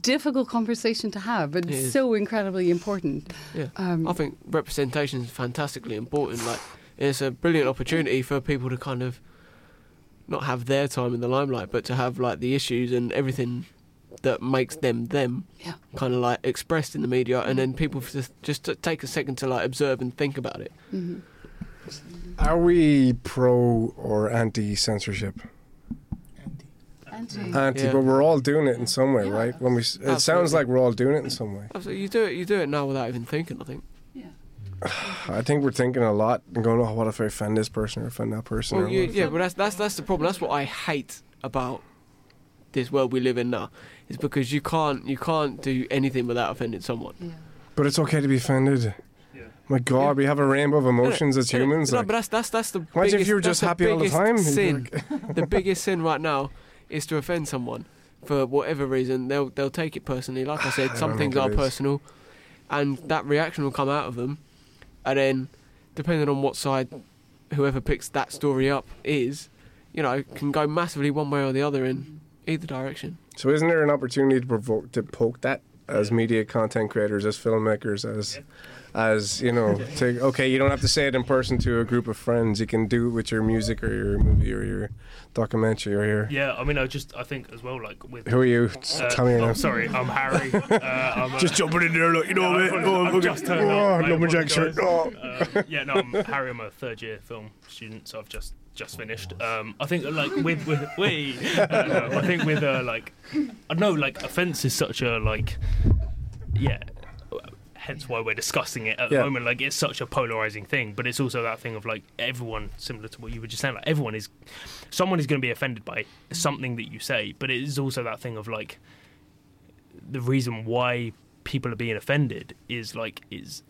difficult conversation to have, but It it's is. so incredibly important. Yeah, Um, I think representation is fantastically important. Like, it's a brilliant opportunity for people to kind of not have their time in the limelight, but to have like the issues and everything that makes them them, Yeah. kind of like expressed in the media, and then people just just take a second to like observe and think about it. Mhm. Are we pro or anti censorship? Anti. Anti, Yeah. but we're all doing it in some way, right? When we, s- it sounds like we're all doing it in some way. Absolutely, you do it. You do it now without even thinking. I think. Yeah. I think we're thinking a lot and going, "Oh, what if I offend this person or offend that person?" Well, or yeah, what if yeah, I-" but that's that's that's the problem. That's what I hate about this world we live in now. Is because you can't you can't do anything without offending someone. Yeah. But it's okay to be offended. My God, we have a rainbow of uh, emotions as uh, humans. No, like- but that's that's that's the. Imagine if you were just happy all the biggest time. Sin, the biggest sin right now is to offend someone for whatever reason. They'll they'll take it personally. Like I said, I some things are is. personal, and that reaction will come out of them, and then depending on what side whoever picks that story up is, you know, can go massively one way or the other in either direction. So isn't there an opportunity to provoke to poke that as media content creators, as filmmakers, as as you know, to okay, you don't have to say it in person to a group of friends. You can do it with your music or your movie or your documentary or your. Yeah, I mean, I just I think as well, like with Who are you? Uh, tell me your oh, sorry, I'm Harry. Uh, I'm a- Just jumping in there, like, you know, Yeah, mate, I've- go on, I've fucking- just turned oh, up. I lumberjack shirt, apologise. Um, yeah, no, I'm Harry. I'm a third year film student, so I've just just finished. Um, I think like with with we, uh, no, I think with uh, like I know like offence is such a like yeah. Hence why we're discussing it at Yeah. the moment. Like it's such a polarizing thing, but it's also that thing of like everyone, similar to what you were just saying, like everyone is, someone is going to be offended by something that you say, but it is also that thing of like the reason why people are being offended is like is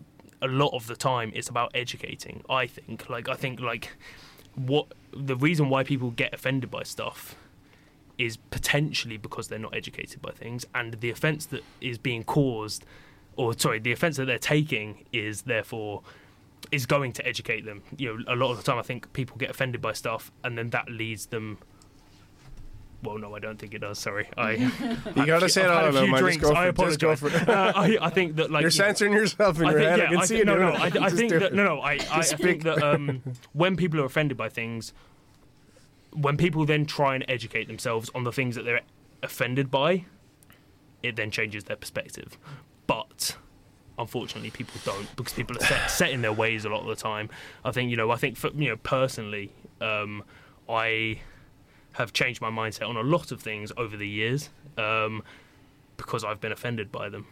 a lot of the time it's about educating i think like i think like what the reason why people get offended by stuff is potentially because they're not educated by things and the offense that is being caused or sorry the offense that they're taking is therefore is going to educate them you know a lot of the time i think people get offended by stuff and then that leads them well, no, I don't think it does. Sorry, I. You gotta say it I've out had a loud, man. Just go I go apologize. for it. Uh, I, I think that like You're you know, censoring yourself in I your think, head. Yeah, I can see think, you no, no, it. I, I think that no, no, I, I, I think that um, when people are offended by things, when people then try and educate themselves on the things that they're offended by, it then changes their perspective. But unfortunately, people don't because people are set, set in their ways a lot of the time. I think you know. I think for you know personally, um, I have changed my mindset on a lot of things over the years um, because I've been offended by them.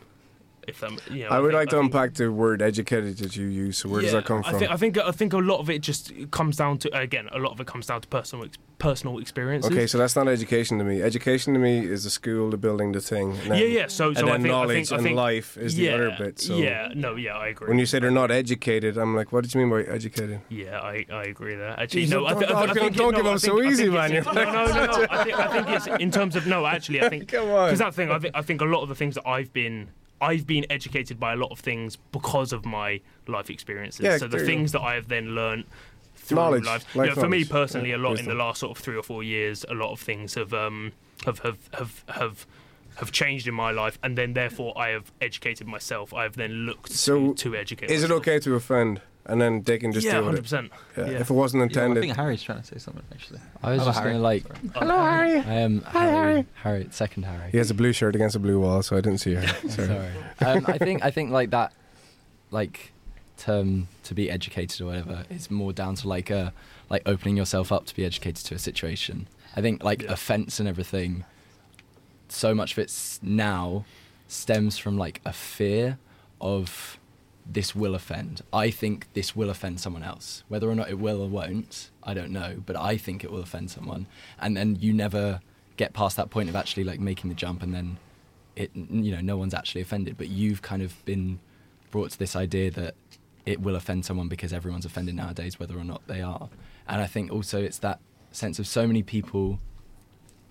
If um, you know, I would think- like to think- unpack the word educated that you use. So where does that come I from? think, I think I think a lot of it just comes down to again a lot of it comes down to personal personal experiences. Okay, so that's not education to me. Education to me is the school, the building, the thing. and then- yeah, yeah. So, and then I knowledge I I and life is yeah, the other bit. So yeah, no, yeah, I agree. when you say they're not educated, I'm like, what did you mean by educated? Yeah, I, I agree there. Actually, Jeez, no, I, don't- th- I, th- I think don't it, give no, them I so easy, man. No, no, no, no. I think, I think it's in terms of no. Actually, I think because that thing. I think I think a lot of the things that I've been. I've been educated by a lot of things because of my life experiences. Yeah, so the things that I have then learned through Knowledge, life. life You know, for me personally, Yeah, a lot in the last sort of three or four years, a lot of things have um have have have have have changed in my life, and then therefore I have educated myself. I have then looked So, to, to educate. Is it okay to offend? And then they can just Yeah, deal with it. 100%. Yeah. Yeah. If it wasn't Yeah, intended. I think Harry's trying to say something actually. I was Hello, just going to like. Hello, Harry. I am Hi, Harry. Harry. Harry, second Harry. He has a blue shirt against a blue wall, so I didn't see her. Sorry. Sorry. um, I think I think like that, like term to be educated or whatever is more down to like a like opening yourself up to be educated to a situation. I think like offense and everything. So much of it now stems from like a fear of this will offend. I think this will offend someone else. Whether or not it will or won't, I don't know. But I think it will offend someone, and then you never get past that point of actually like making the jump, and then it you know no one's actually offended. But you've kind of been brought to this idea that it will offend someone because everyone's offended nowadays, whether or not they are. And I think also it's that sense of so many people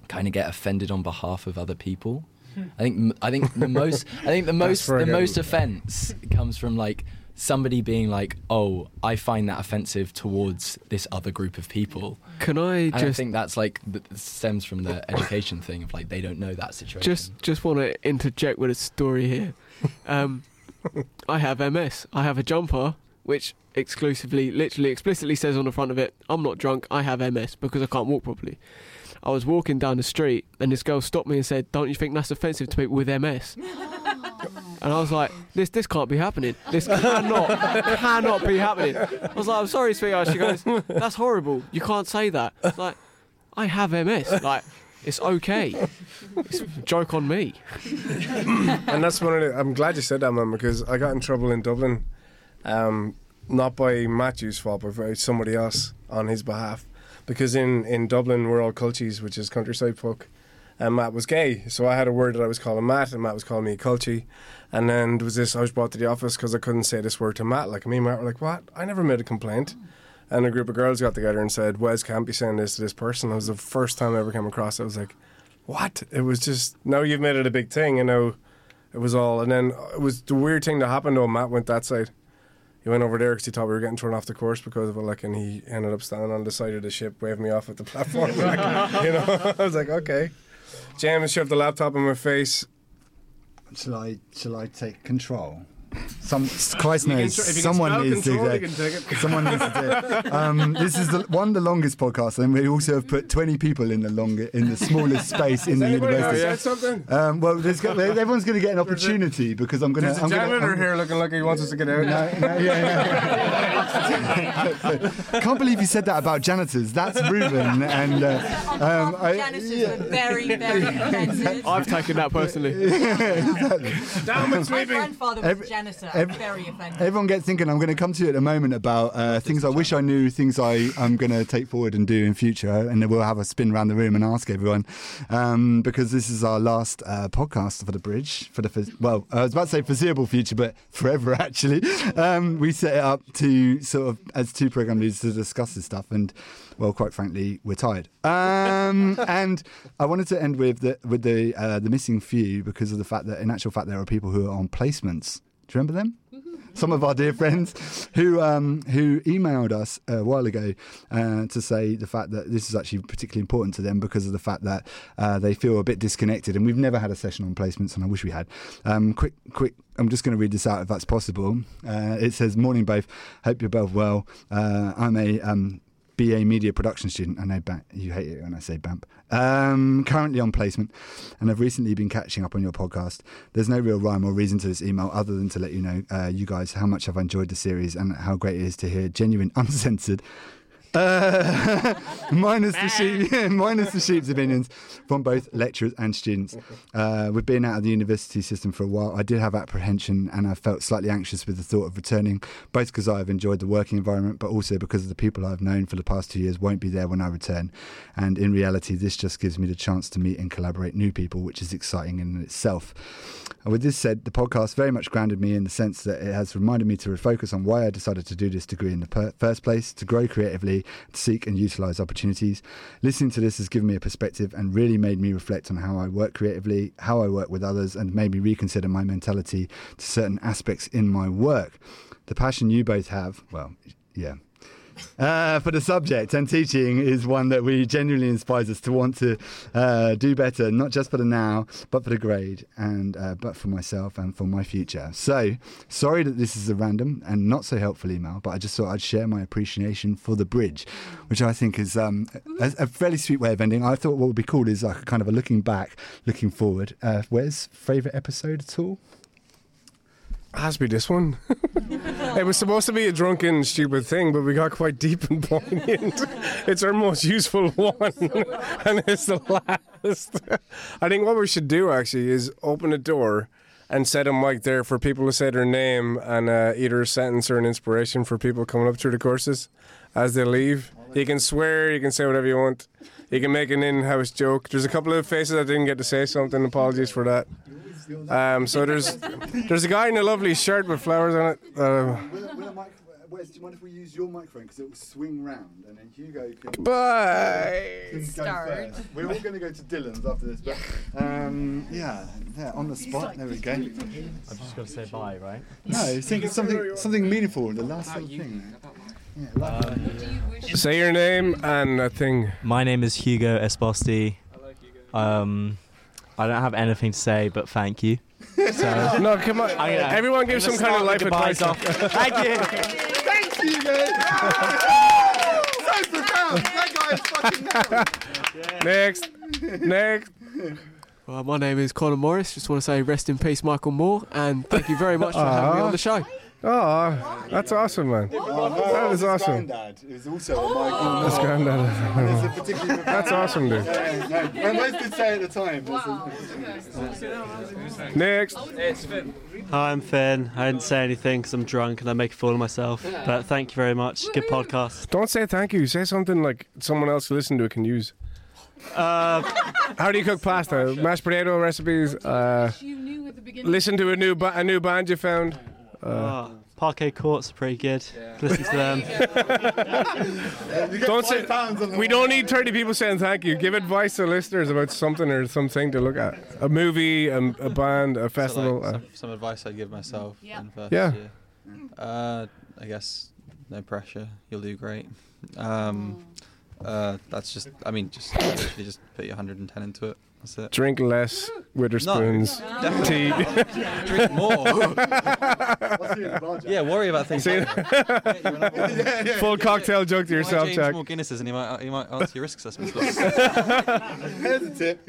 kind of get offended on behalf of other people. I think I think the most I think the most the most offense comes from like somebody being like, "Oh, I find that offensive towards this other group of people." Can I And I think that's like stems from the education thing of like they don't know that situation. just just want to interject with a story here. Um, I have MS. I have a jumper which exclusively, literally, explicitly says on the front of it, "I'm not drunk. I have MS because I can't walk properly." I was walking down the street and this girl stopped me and said, "Don't you think that's offensive to people with MS?" And I was like, "This this can't be happening. This cannot cannot be happening." I was like, "I'm sorry, sweetheart." She goes, "That's horrible. You can't say that." I was like, "I have MS. Like, it's okay. It's a joke on me." and that's one of the. I'm glad you said that, man, because I got in trouble in Dublin, um, not by Matthew's fault, but by somebody else on his behalf. Because in, in Dublin, we're all culchies, which is countryside folk, and Matt was gay. So I had a word that I was calling Matt, and Matt was calling me a culchie. And then there was this, I was brought to the office because I couldn't say this word to Matt. Like, me and Matt were like, what? I never made a complaint. And a group of girls got together and said, Wes can't be saying this to this person. It was the first time I ever came across it. I was like, what? It was just, now you've made it a big thing, you know. It was all, and then it was the weird thing that happened though. Matt went that side. He went over there because he thought we were getting thrown off the course because of it, like, and he ended up standing on the side of the ship, waving me off at the platform. like, you know, I was like, okay. James shoved the laptop in my face. Shall I? Shall I take control? Some Christ knows tr- if you can someone needs control, to. you can take it. Someone needs to do it. Um, this is the, one the longest podcast, and we also have put twenty people in the longer in the smallest space in the Anybody else university. said something? Um, well, there's, go- everyone's going to get an opportunity because I'm going to. There's a I'm gonna, janitor I'm- here looking like he wants us to get out. No, no, yeah, I can't believe you said that about janitors. That's Ruben, and uh, um, I, Janitors are very, very offensive. I've taken that personally. Down with My grandfather was Every- a janitor. every- very offended. Everyone gets thinking I'm going to come to you at a moment about uh, things I wish I knew, things I, I'm going to take forward and do in future, and then we'll have a spin around the room and ask everyone um, because this is our last uh, podcast for the bridge for the well, I was about to say foreseeable future, but forever actually. Um, we set it up to sort of as two program leaders to discuss this stuff, and well, quite frankly, we're tired. Um, and I wanted to end with the with the uh, the missing few because of the fact that in actual fact there are people who are on placements. Do you remember them? Some of our dear friends who um, who emailed us a while ago uh, to say the fact that this is actually particularly important to them because of the fact that uh, they feel a bit disconnected, and we've never had a session on placements, and I wish we had. Um, quick, quick. I'm just going to read this out if that's possible. Uh, it says, "Morning, both. Hope you're both well. Uh, I'm a um, BA Media Production student. I know ba- you hate it when I say BAMP. Um, currently on placement, and I've recently been catching up on your podcast. There's no real rhyme or reason to this email other than to let you know, uh, you guys, how much I've enjoyed the series and how great it is to hear genuine, uncensored, Uh, minus the sheep, minus the sheep's opinions from both lecturers and students. Uh, with being out of the university system for a while, I did have apprehension and I felt slightly anxious with the thought of returning, both because I've enjoyed the working environment, but also because of the people I've known for the past two years won't be there when I return. And in reality, this just gives me the chance to meet and collaborate new people, which is exciting in itself. And with this said, the podcast very much grounded me in the sense that it has reminded me to refocus on why I decided to do this degree in the per- first place, to grow creatively, to seek and utilize opportunities. Listening to this has given me a perspective and really made me reflect on how I work creatively, how I work with others, and made me reconsider my mentality to certain aspects in my work. The passion you both have, well, yeah, uh, for the subject and teaching is one that we genuinely inspires us to want to uh, do better, not just for the now, but for the grade, and uh, but for myself and for my future. So, sorry that this is a random and not so helpful email, but I just thought I'd share my appreciation for the bridge, which I think is um, a, a fairly sweet way of ending. I thought what would be cool is like kind of a looking back, looking forward. Uh, where's favourite episode at all? Has to be this one. it was supposed to be a drunken, stupid thing, but we got quite deep and poignant. it's our most useful one, and it's the last. I think what we should do actually is open a door and set a mic there for people to say their name and uh, either a sentence or an inspiration for people coming up through the courses as they leave. You can swear, you can say whatever you want. You can make an in-house joke. There's a couple of faces that didn't get to say something. Apologies for that. Um, so there's there's a guy in a lovely shirt with flowers on it. Uh, Wes, do you mind if we use your microphone because it will swing round and then Hugo can, Bye. can Start. We're all going to go to Dylan's after this, but um, yeah, yeah, on the spot. There we go. I've just got to say bye, right? No, think it's something something meaningful. The last little thing. say your name and a thing. My name is Hugo Esposti. Um, I don't have anything to say, but thank you. So no, come on. I'm Everyone give some kind of start the life goodbyes advice. off. Thank you. Thanks, Hugo. so profound. That guy is fucking Next. Next. Well, my name is Conor Morris. Just want to say rest in peace, Michael Moore, and thank you very much for having me on the ah. show. Oh, that's awesome, man. That is awesome. Granddad is also a Michael. That's granddad. There's That's awesome, dude. Yeah, no, I both did say at the time. Next. Hi, I'm Finn. I didn't say anything because I'm drunk and I make a fool of myself. But thank you very much. Good podcast. Don't say thank you. Say something like someone else who listen to it can use. Uh, How do you cook pasta? Mashed potato recipes. Uh, listen to a new ba- a new band you found. Uh, oh, parquet courts are pretty good. Listen to them. don't say. We don't need thirty people saying thank you. Give advice to listeners about something or something to look at. A movie, a, a band, a festival. So, like, uh, some, some advice I'd give myself. Yeah. in first Yeah. year. Uh, I guess no pressure. You'll do great. Um, uh, that's just. I mean, just literally just put your 110 into it. That's it. drink less Wetherspoons No, tea. Drink more. yeah, worry about things. See? like Full cocktail joke to Buy yourself, James Jack. more Guinnesses, and you might you might answer your risk assessment. Here's a tip.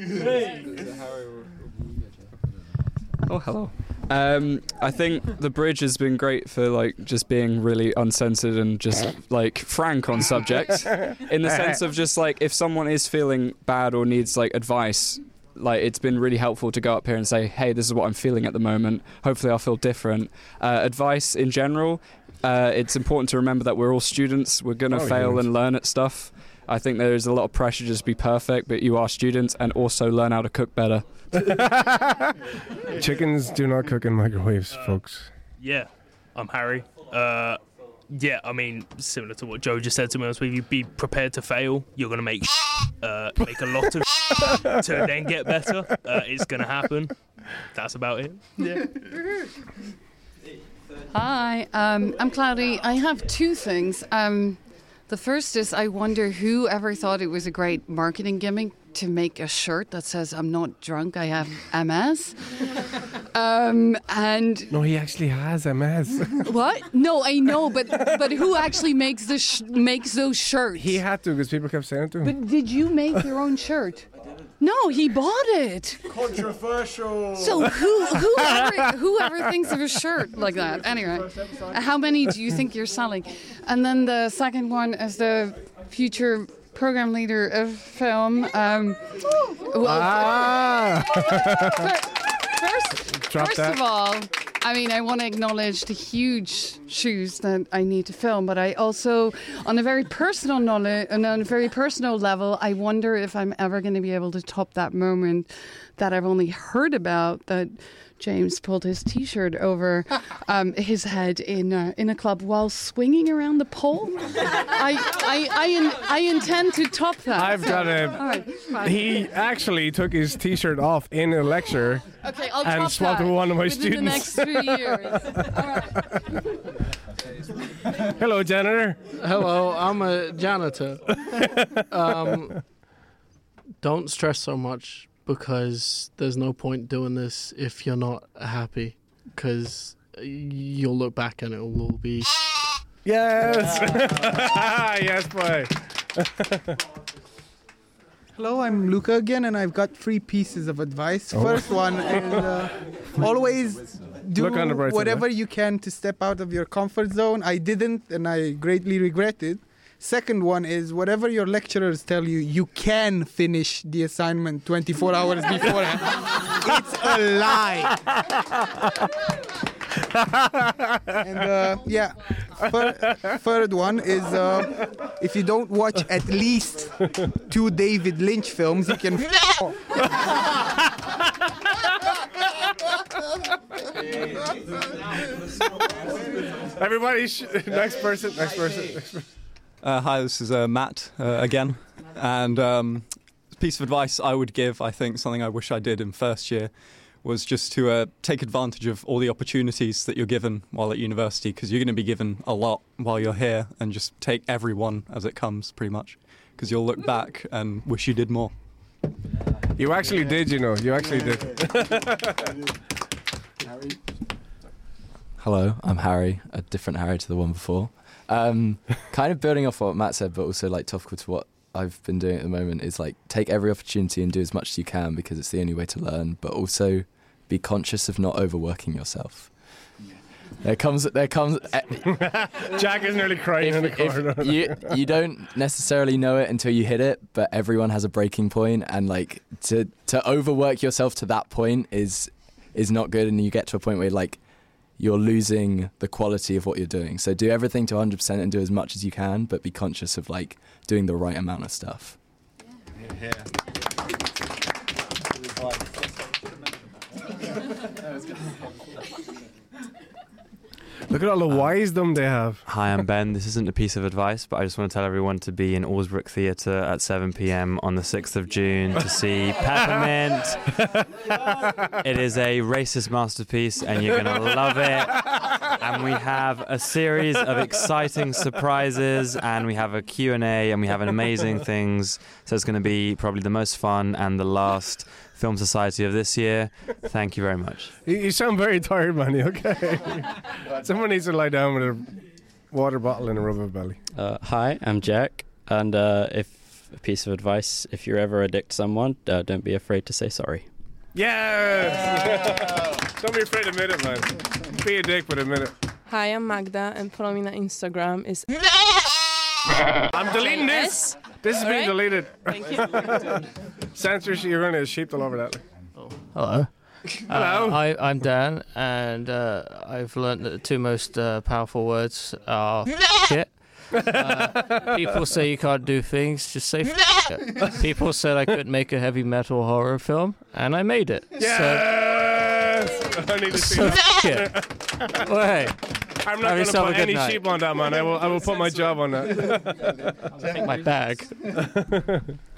Oh, hello. Um, I think the bridge has been great for like just being really uncensored and just like frank on subject, in the sense of just like if someone is feeling bad or needs like advice, like it's been really helpful to go up here and say, hey, this is what I'm feeling at the moment. Hopefully, I'll feel different. Uh, advice in general, uh, it's important to remember that we're all students. We're gonna Oh, fail humans. and learn at stuff. I think there is a lot of pressure just to just be perfect, but you are students and also learn how to cook better. Chickens do not cook in microwaves, folks. Yeah, I'm Harry. Uh, yeah, I mean, similar to what Joe just said to me, honest with you, be prepared to fail. You're gonna make uh, make a lot of to then get better. Uh, it's gonna happen. That's about it. Yeah. Hi, um, I'm Cloudy. I have two things. Um, the first is I wonder who ever thought it was a great marketing gimmick to make a shirt that says "I'm not drunk, I have MS." um, and No, he actually has MS. what? No, I know, but but who actually makes the sh- makes those shirts? he had to because people kept saying it to him. But did you make your own shirt? No, he bought it. Controversial. So who who whoever whoever thinks of a shirt like that? Anyway, how many do you think you're selling? And then the second one is the future program leader of film. Um, well, Ah. first, Drop first that. of all, I mean, I want to acknowledge the huge shoes that I need to film, but I also, on a very personal knowledge, and on a very personal level, I wonder if I'm ever going to be able to top that moment that I've only heard about that. James pulled his T-shirt over um, his head in a, in a club while swinging around the pole. I I, I, in, I intend to top that. I've got a. All right, fine. He actually took his T-shirt off in a lecture Okay, I'll and drop swapped that with one of my within students. the next few years. Hello, janitor. Hello, I'm a janitor. um, don't stress so much because there's no point doing this if you're not happy because you'll look back and it'll all be. Yes. yes, boy. Hello, I'm Luca again, and I've got three pieces of advice. Oh. First one is uh, always do Look on the bright side, whatever you can to step out of your comfort zone. I didn't, and I greatly regret it. Second one is whatever your lecturers tell you, you can finish the assignment 24 hours beforehand. it's a lie. and uh, yeah, Thir- third one is uh, if you don't watch at least two David Lynch films, you can. Everybody, sh- next person, next person. Next person. Uh, hi, this is uh, Matt uh, again. And um, piece of advice I would give, I think, something I wish I did in first year, was just to uh, take advantage of all the opportunities that you're given while at university, because you're going to be given a lot while you're here, and just take every one as it comes, pretty much, because you'll look back and wish you did more. You actually did, you know. You actually did. Hello, I'm Harry, a different Harry to the one before. Um, kind of building off what Matt said, but also like topical to what I've been doing at the moment is like take every opportunity and do as much as you can because it's the only way to learn, but also be conscious of not overworking yourself. There comes, there comes. Jack is nearly crying in the corner. you you don't necessarily know it until you hit it, but everyone has a breaking point, and like to to overwork yourself to that point is is not good, and you get to a point where like you're losing the quality of what you're doing. So do everything to 100% and do as much as you can, but be conscious of like doing the right amount of stuff. Look at all the um, wisdom they have. Hi, I'm Ben. This isn't a piece of advice, but I just want to tell everyone to be in Allsbrook Theatre at 7 p.m. on the 6th of June to see Peppermint. it is a racist masterpiece, and you're going to love it. And we have a series of exciting surprises, and we have a Q&A, and we have an amazing things. So it's going to be probably the most fun and the last Film Society of this year. Thank you very much. You, you sound very tired, man. Okay? Someone needs to lie down with a water bottle and a rubber belly. Uh, hi, I'm Jack, and uh, if a piece of advice: if you're ever a dick to someone, uh, don't be afraid to say sorry. Yes! Don't be afraid to admit it, man. Be a dick, but admit it. Hi, I'm Magda, and follow me on Instagram. Is I'm deleting this. This is being Alright. deleted. Thank you. Censorship. You're going to sheep all over that. Hello. Hello. Uh, I, I'm Dan, and uh, I've learned that the two most uh, powerful words are shit. Uh, people say you can't do things, just say f- it. People said I couldn't make a heavy metal horror film, and I made it. Yes! I need to see So, that. f- Well, hey, I'm have not going to yourself a put good any night. sheep on that, man. I will, I will put my job on that. Take my bag.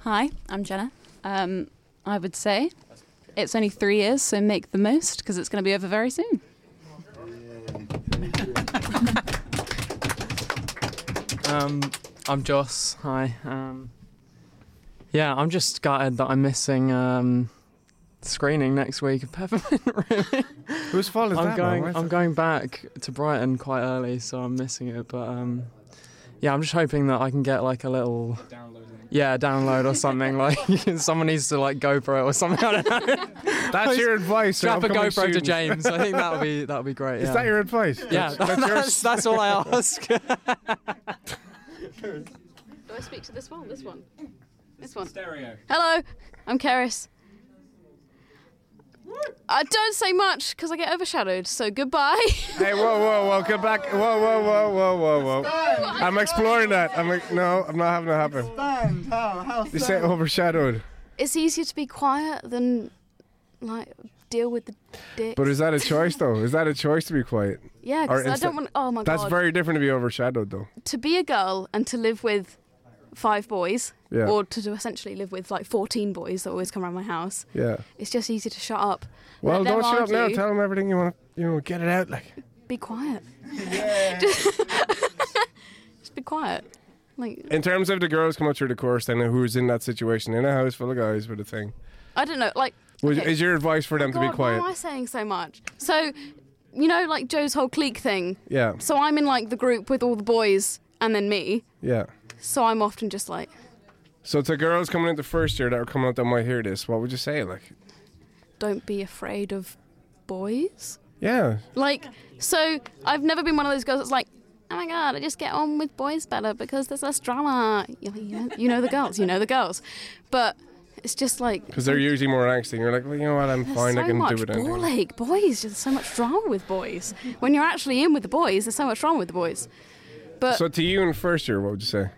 Hi, I'm Jenna. Um, I would say it's only three years, so make the most because it's going to be over very soon. Um, I'm Joss. Hi. Um, yeah, I'm just gutted that I'm missing um, screening next week of Peppermint. Really. Whose fault is I'm that, going. I'm it? going back to Brighton quite early, so I'm missing it. But um, yeah, I'm just hoping that I can get like a little. Yeah, download or something like someone needs to like GoPro or something. I don't know. That's your advice. to Strap a upcoming GoPro to. James. I think that would be that would be great. Is yeah. that your advice? Yeah, That's- that's that's, your- that's, all I ask. Do I speak to this one? This one. This one. Stereo. Hello, I'm Karis. I don't say much because I get overshadowed. So goodbye. Hey, whoa, whoa, whoa, get back. Whoa, whoa, whoa, whoa, whoa, whoa. I'm exploring that. I'm like, no, I'm not having that happen. Stand. How? How? You say overshadowed. it's easier to be quiet than like deal with the dick. But is that a choice, though? Is that a choice to be quiet? Yeah, Or 'cause I instead- don't want. Oh my god. That's god. very different to be overshadowed, though. to be a girl and to live with five boys, Yeah. or to do essentially live with like fourteen boys that always come around my house. Yeah. It's just easy to shut up. Well, don't shut up now. Tell them everything you want. You know, get it out. Like, Be quiet. just, just be quiet. Like in terms of the girls coming through the course, then who's in that situation in a house full of guys with a thing? I don't know. Like okay. Is your advice for them to be quiet? Why am I saying so much? So, you know, like Joe's whole clique thing. Yeah. So I'm in like the group with all the boys and then me. Yeah. So I'm often just like, So to girls coming into first year that are coming out that might hear this, what would you say? Like, don't be afraid of boys. yeah, Like, so I've never been one of those girls that's like, oh my god, I just get on with boys better because there's less drama. You know, you know, the girls, you know the girls. But it's just like, because they're usually more angsty. And you're like, well, you know what? I'm fine. so I can do it. ball anyway. ache. Boys, there's so much drama with boys. When you're actually in with the boys, there's so much wrong with the boys. But So to you in first year, what would you say?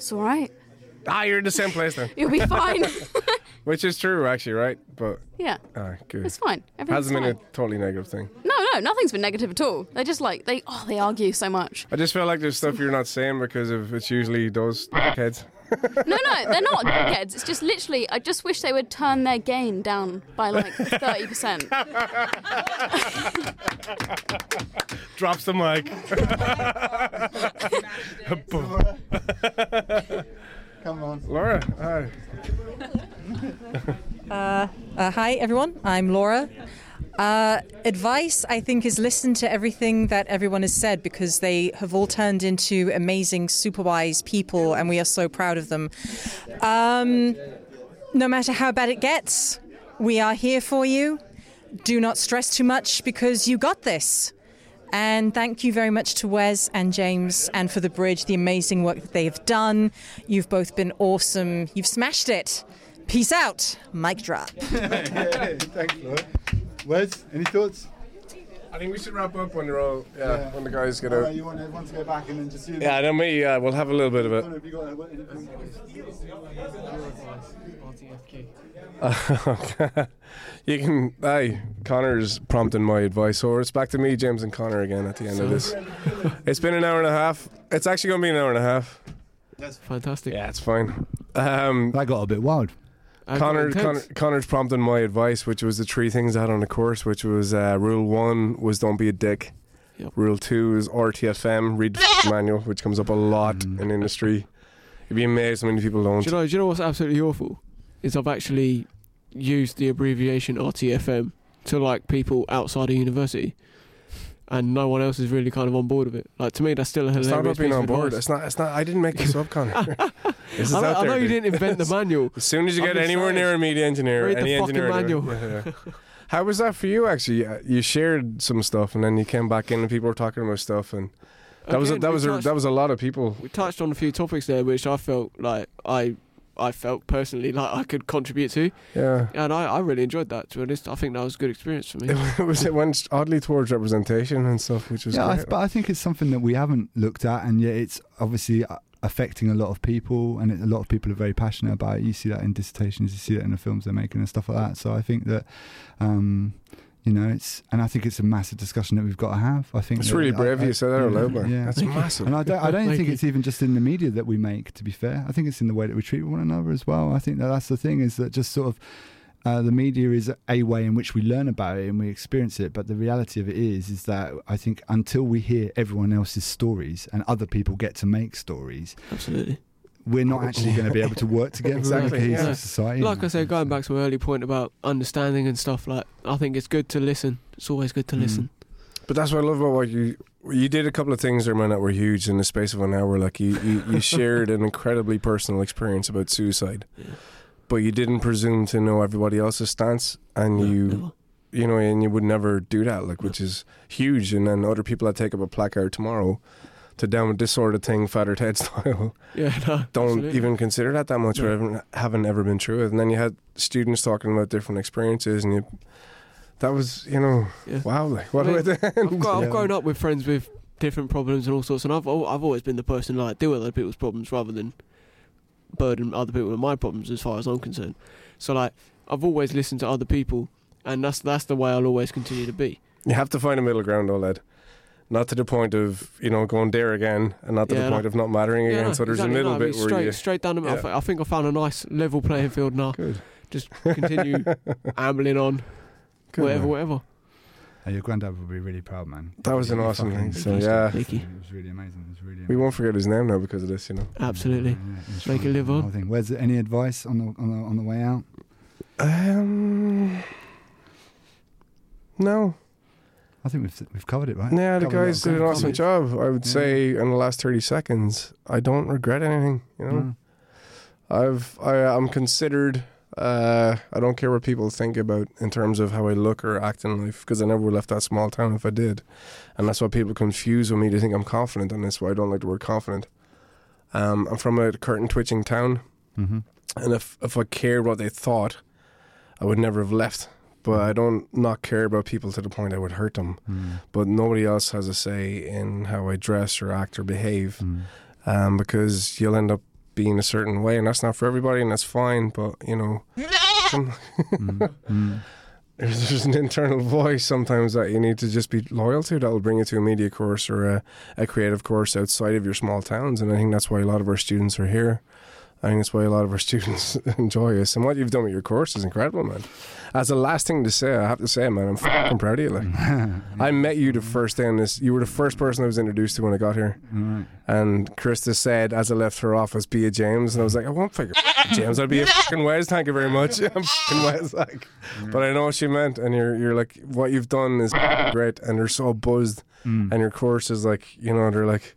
It's all right. Ah, you're in the same place then. You'll be fine. Which is true, actually, right? But yeah. ah, good. It's fine. Everything's Hasn't been a totally negative thing. No, no, nothing's been negative at all. They're just like they oh they argue so much. I just feel like there's stuff you're not saying because of it's usually those kids. No, no, they're not dickheads. It's just literally I just wish they would turn their gain down by like thirty percent. Drops the mic. Come on. Laura, hi. Uh, uh, hi, everyone. I'm Laura. Uh, advice, I think, is listen to everything that everyone has said because they have all turned into amazing, super wise people, and we are so proud of them. Um, no matter how bad it gets, we are here for you. Do not stress too much because you got this. And thank you very much to Wes and James and for the bridge, the amazing work that they have done. You've both been awesome. You've smashed it. Peace out. Mic drop. Thanks. Wes, any thoughts? I think we should wrap up when they're all yeah, when the guys get All out. right, you want everyone to go back and then just do Yeah, then we uh, we'll have a little bit of it. You got anything? you can. Hey, Connor's prompting my advice, so it's back to me, James, and Connor again at the end of this. It's been an hour and a half. It's actually going to be an hour and a half. That's fantastic. Yeah, it's fine. Um, that got a bit wild. I got Connor. Connor, Connor's prompting my advice, which was the three things I had on the course, which was uh, rule one was don't be a dick. Rule two is RTFM, read the manual, which comes up a lot in industry. You'd be amazed how many people don't. Do you know? Do you know what's absolutely awful? Is I've actually used the abbreviation RTFM to like people outside of university, and no one else is really kind of on board with it. Like to me, that's still a It's hilarious not about being on board. advice. It's not. It's not. I didn't make this up, Connor. this is I know, out I there. know you dude. didn't invent the manual. As soon as you I'm get anywhere saying. near a media engineer, Read the any fucking engineer, manual. Yeah, yeah. How was that for you? Actually, you shared some stuff, and then you came back in, and people were talking about stuff, and that was a, that was a, that was a lot of people. We touched on a few topics there, which I felt like I, I felt personally like I could contribute to. Yeah. and I, I really enjoyed that. To be honest, I think that was a good experience for me. It was it went oddly towards representation and stuff, which was yeah, I, great. but I think it's something that we haven't looked at, and yet it's obviously uh, affecting a lot of people, and it, a lot of people are very passionate about it. You see that in dissertations, you see that in the films they're making and stuff like that. So I think that, um, you know, it's and I think it's a massive discussion that we've got to have. I think It's really I- brave I- you said that out yeah. Yeah, That's Thank massive. And I don't, I don't think you. it's even just in the media that we make. To be fair, I think it's in the way that we treat one another as well. I think that that's the thing is that just sort of. Uh, the media is a way in which we learn about it and we experience it, but the reality of it is, is that I think until we hear everyone else's stories and other people get to make stories, absolutely, we're not actually going to be able to work together in a cohesive society. Like I said, going back to my early point about understanding and stuff, like I think it's good to listen. It's always good to Mm. listen. But that's what I love about what you you did. A couple of things there, man, that were huge in the space of an hour. Like you, you, you shared an incredibly personal experience about suicide, but you didn't presume to know everybody else's stance, and you, you know, and you would never do that. Like, which is huge. And then other people that take up a placard tomorrow to down with this sort of thing, Father Ted style. Yeah, no, don't absolutely. even consider that that much, No. or haven't, haven't ever been through it. And then you had students talking about different experiences, and you, that was, you know, wow, like what I mean, end. I've, got, I've Yeah. grown up with friends with different problems and all sorts, and I've I've always been the person to, like deal with other people's problems rather than burden other people with my problems, as far as I'm concerned. So like I've always listened to other people, and that's that's the way I'll always continue to be. You have to find a middle ground, though, lad. Not to the point of you know going there again, and not to Yeah, the no. point of not mattering Yeah, again. no, so there's exactly, a middle no, I mean, bit where straight, you straight down the middle. I Yeah. I think I found a nice level playing field now. Good. Just continue ambling on, Good, whatever, man. whatever. Uh, your granddad would be really proud, man. That was an awesome thing. So he yeah, It was really amazing. It was really Amazing. we won't forget his name now because of this. You know. Absolutely. It's Make it fine. live The on. whole thing. Where's the, any advice on the on the on the way out? Um, no. I think we've we've covered it, right? Yeah, the Covered guys did an awesome job. I would Yeah. say in the last thirty seconds, I don't regret anything. You know, Mm. I've I, I'm considered. Uh, I don't care what people think about in terms of how I look or act in life because I never would have left that small town if I did, and that's why people confuse with me. They think I'm confident, and that's why I don't like the word confident. Um, I'm from a curtain twitching town, Mhm. and if if I cared what they thought, I would never have left. But I don't not care about people to the point I would hurt them. Mm. But nobody else has a say in how I dress or act or behave, Mm. um, because you'll end up being a certain way, and that's not for everybody, and that's fine. But you know, some- Mm. there's there's an internal voice sometimes that you need to just be loyal to. That will bring you to a media course or a, a creative course outside of your small towns, and I think that's why a lot of our students are here. I think that's why a lot of our students enjoy us. And what you've done with your course is incredible, man. As a last thing to say, I have to say, man, I'm fucking proud of you. Like, I met you the first day on this. You were the first person I was introduced to when I got here. Right. And Krista said, as I left her office, be a James. And I was like, I won't figure James. I'd be a fucking Wes. Thank you very much. I'm fucking Wes. Like, but I know what she meant. And you're, you're like, what you've done is great. And they're so buzzed. Mm. And your course is like, you know, they're like,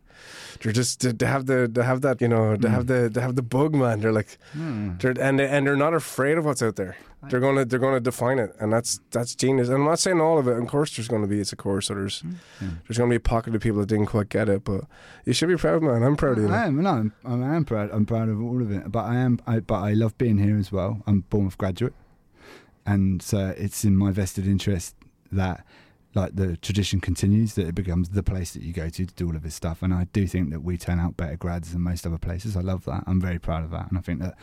they're just to have the they have that you know they have hmm. the they have the bug man they're like Mm. they're and they, and they're not afraid of what's out there they're gonna they're gonna define it and that's that's genius and I'm not saying all of it of course there's gonna be it's a course so there's hmm. there's gonna be a pocket of people that didn't quite get it but you should be proud man I'm proud of you I am. No, I'm, I am proud. I'm proud of all of it. But I am. I, but I love being here as well. I'm Bournemouth graduate, and so it's in my vested interest that, like, the tradition continues. That it becomes the place that you go to to do all of this stuff. And I do think that we turn out better grads than most other places. I love that. I'm very proud of that. And I think that,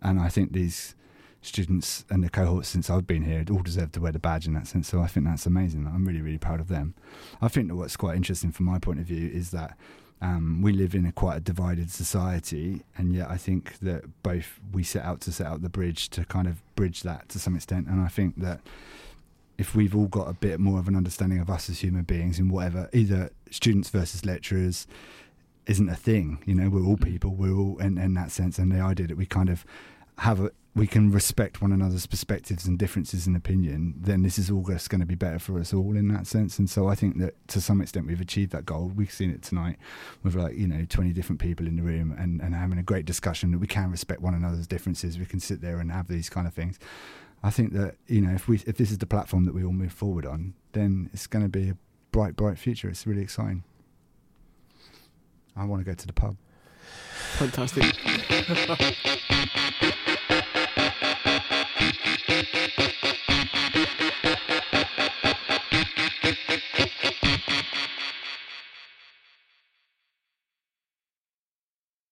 and I think these students and the cohorts since I've been here all deserve to wear the badge in that sense. So I think that's amazing. I'm really, really proud of them. I think that what's quite interesting from my point of view is that um, we live in a quite a divided society, and yet I think that both we set out to set out the bridge to kind of bridge that to some extent. And I think that if we've all got a bit more of an understanding of us as human beings in whatever, either students versus lecturers isn't a thing. You know, we're all mm. people. We're all in, in that sense, and the idea that we kind of have a we can respect one another's perspectives and differences in opinion, then this is all just going to be better for us all in that sense. And so I think that to some extent we've achieved that goal. We've seen it tonight with like, you know, 20 different people in the room and, and having a great discussion that we can respect one another's differences. We can sit there and have these kind of things. I think that you know if we if this is the platform that we all move forward on, then it's going to be a bright, bright future. It's really exciting. I want to go to the pub. Fantastic.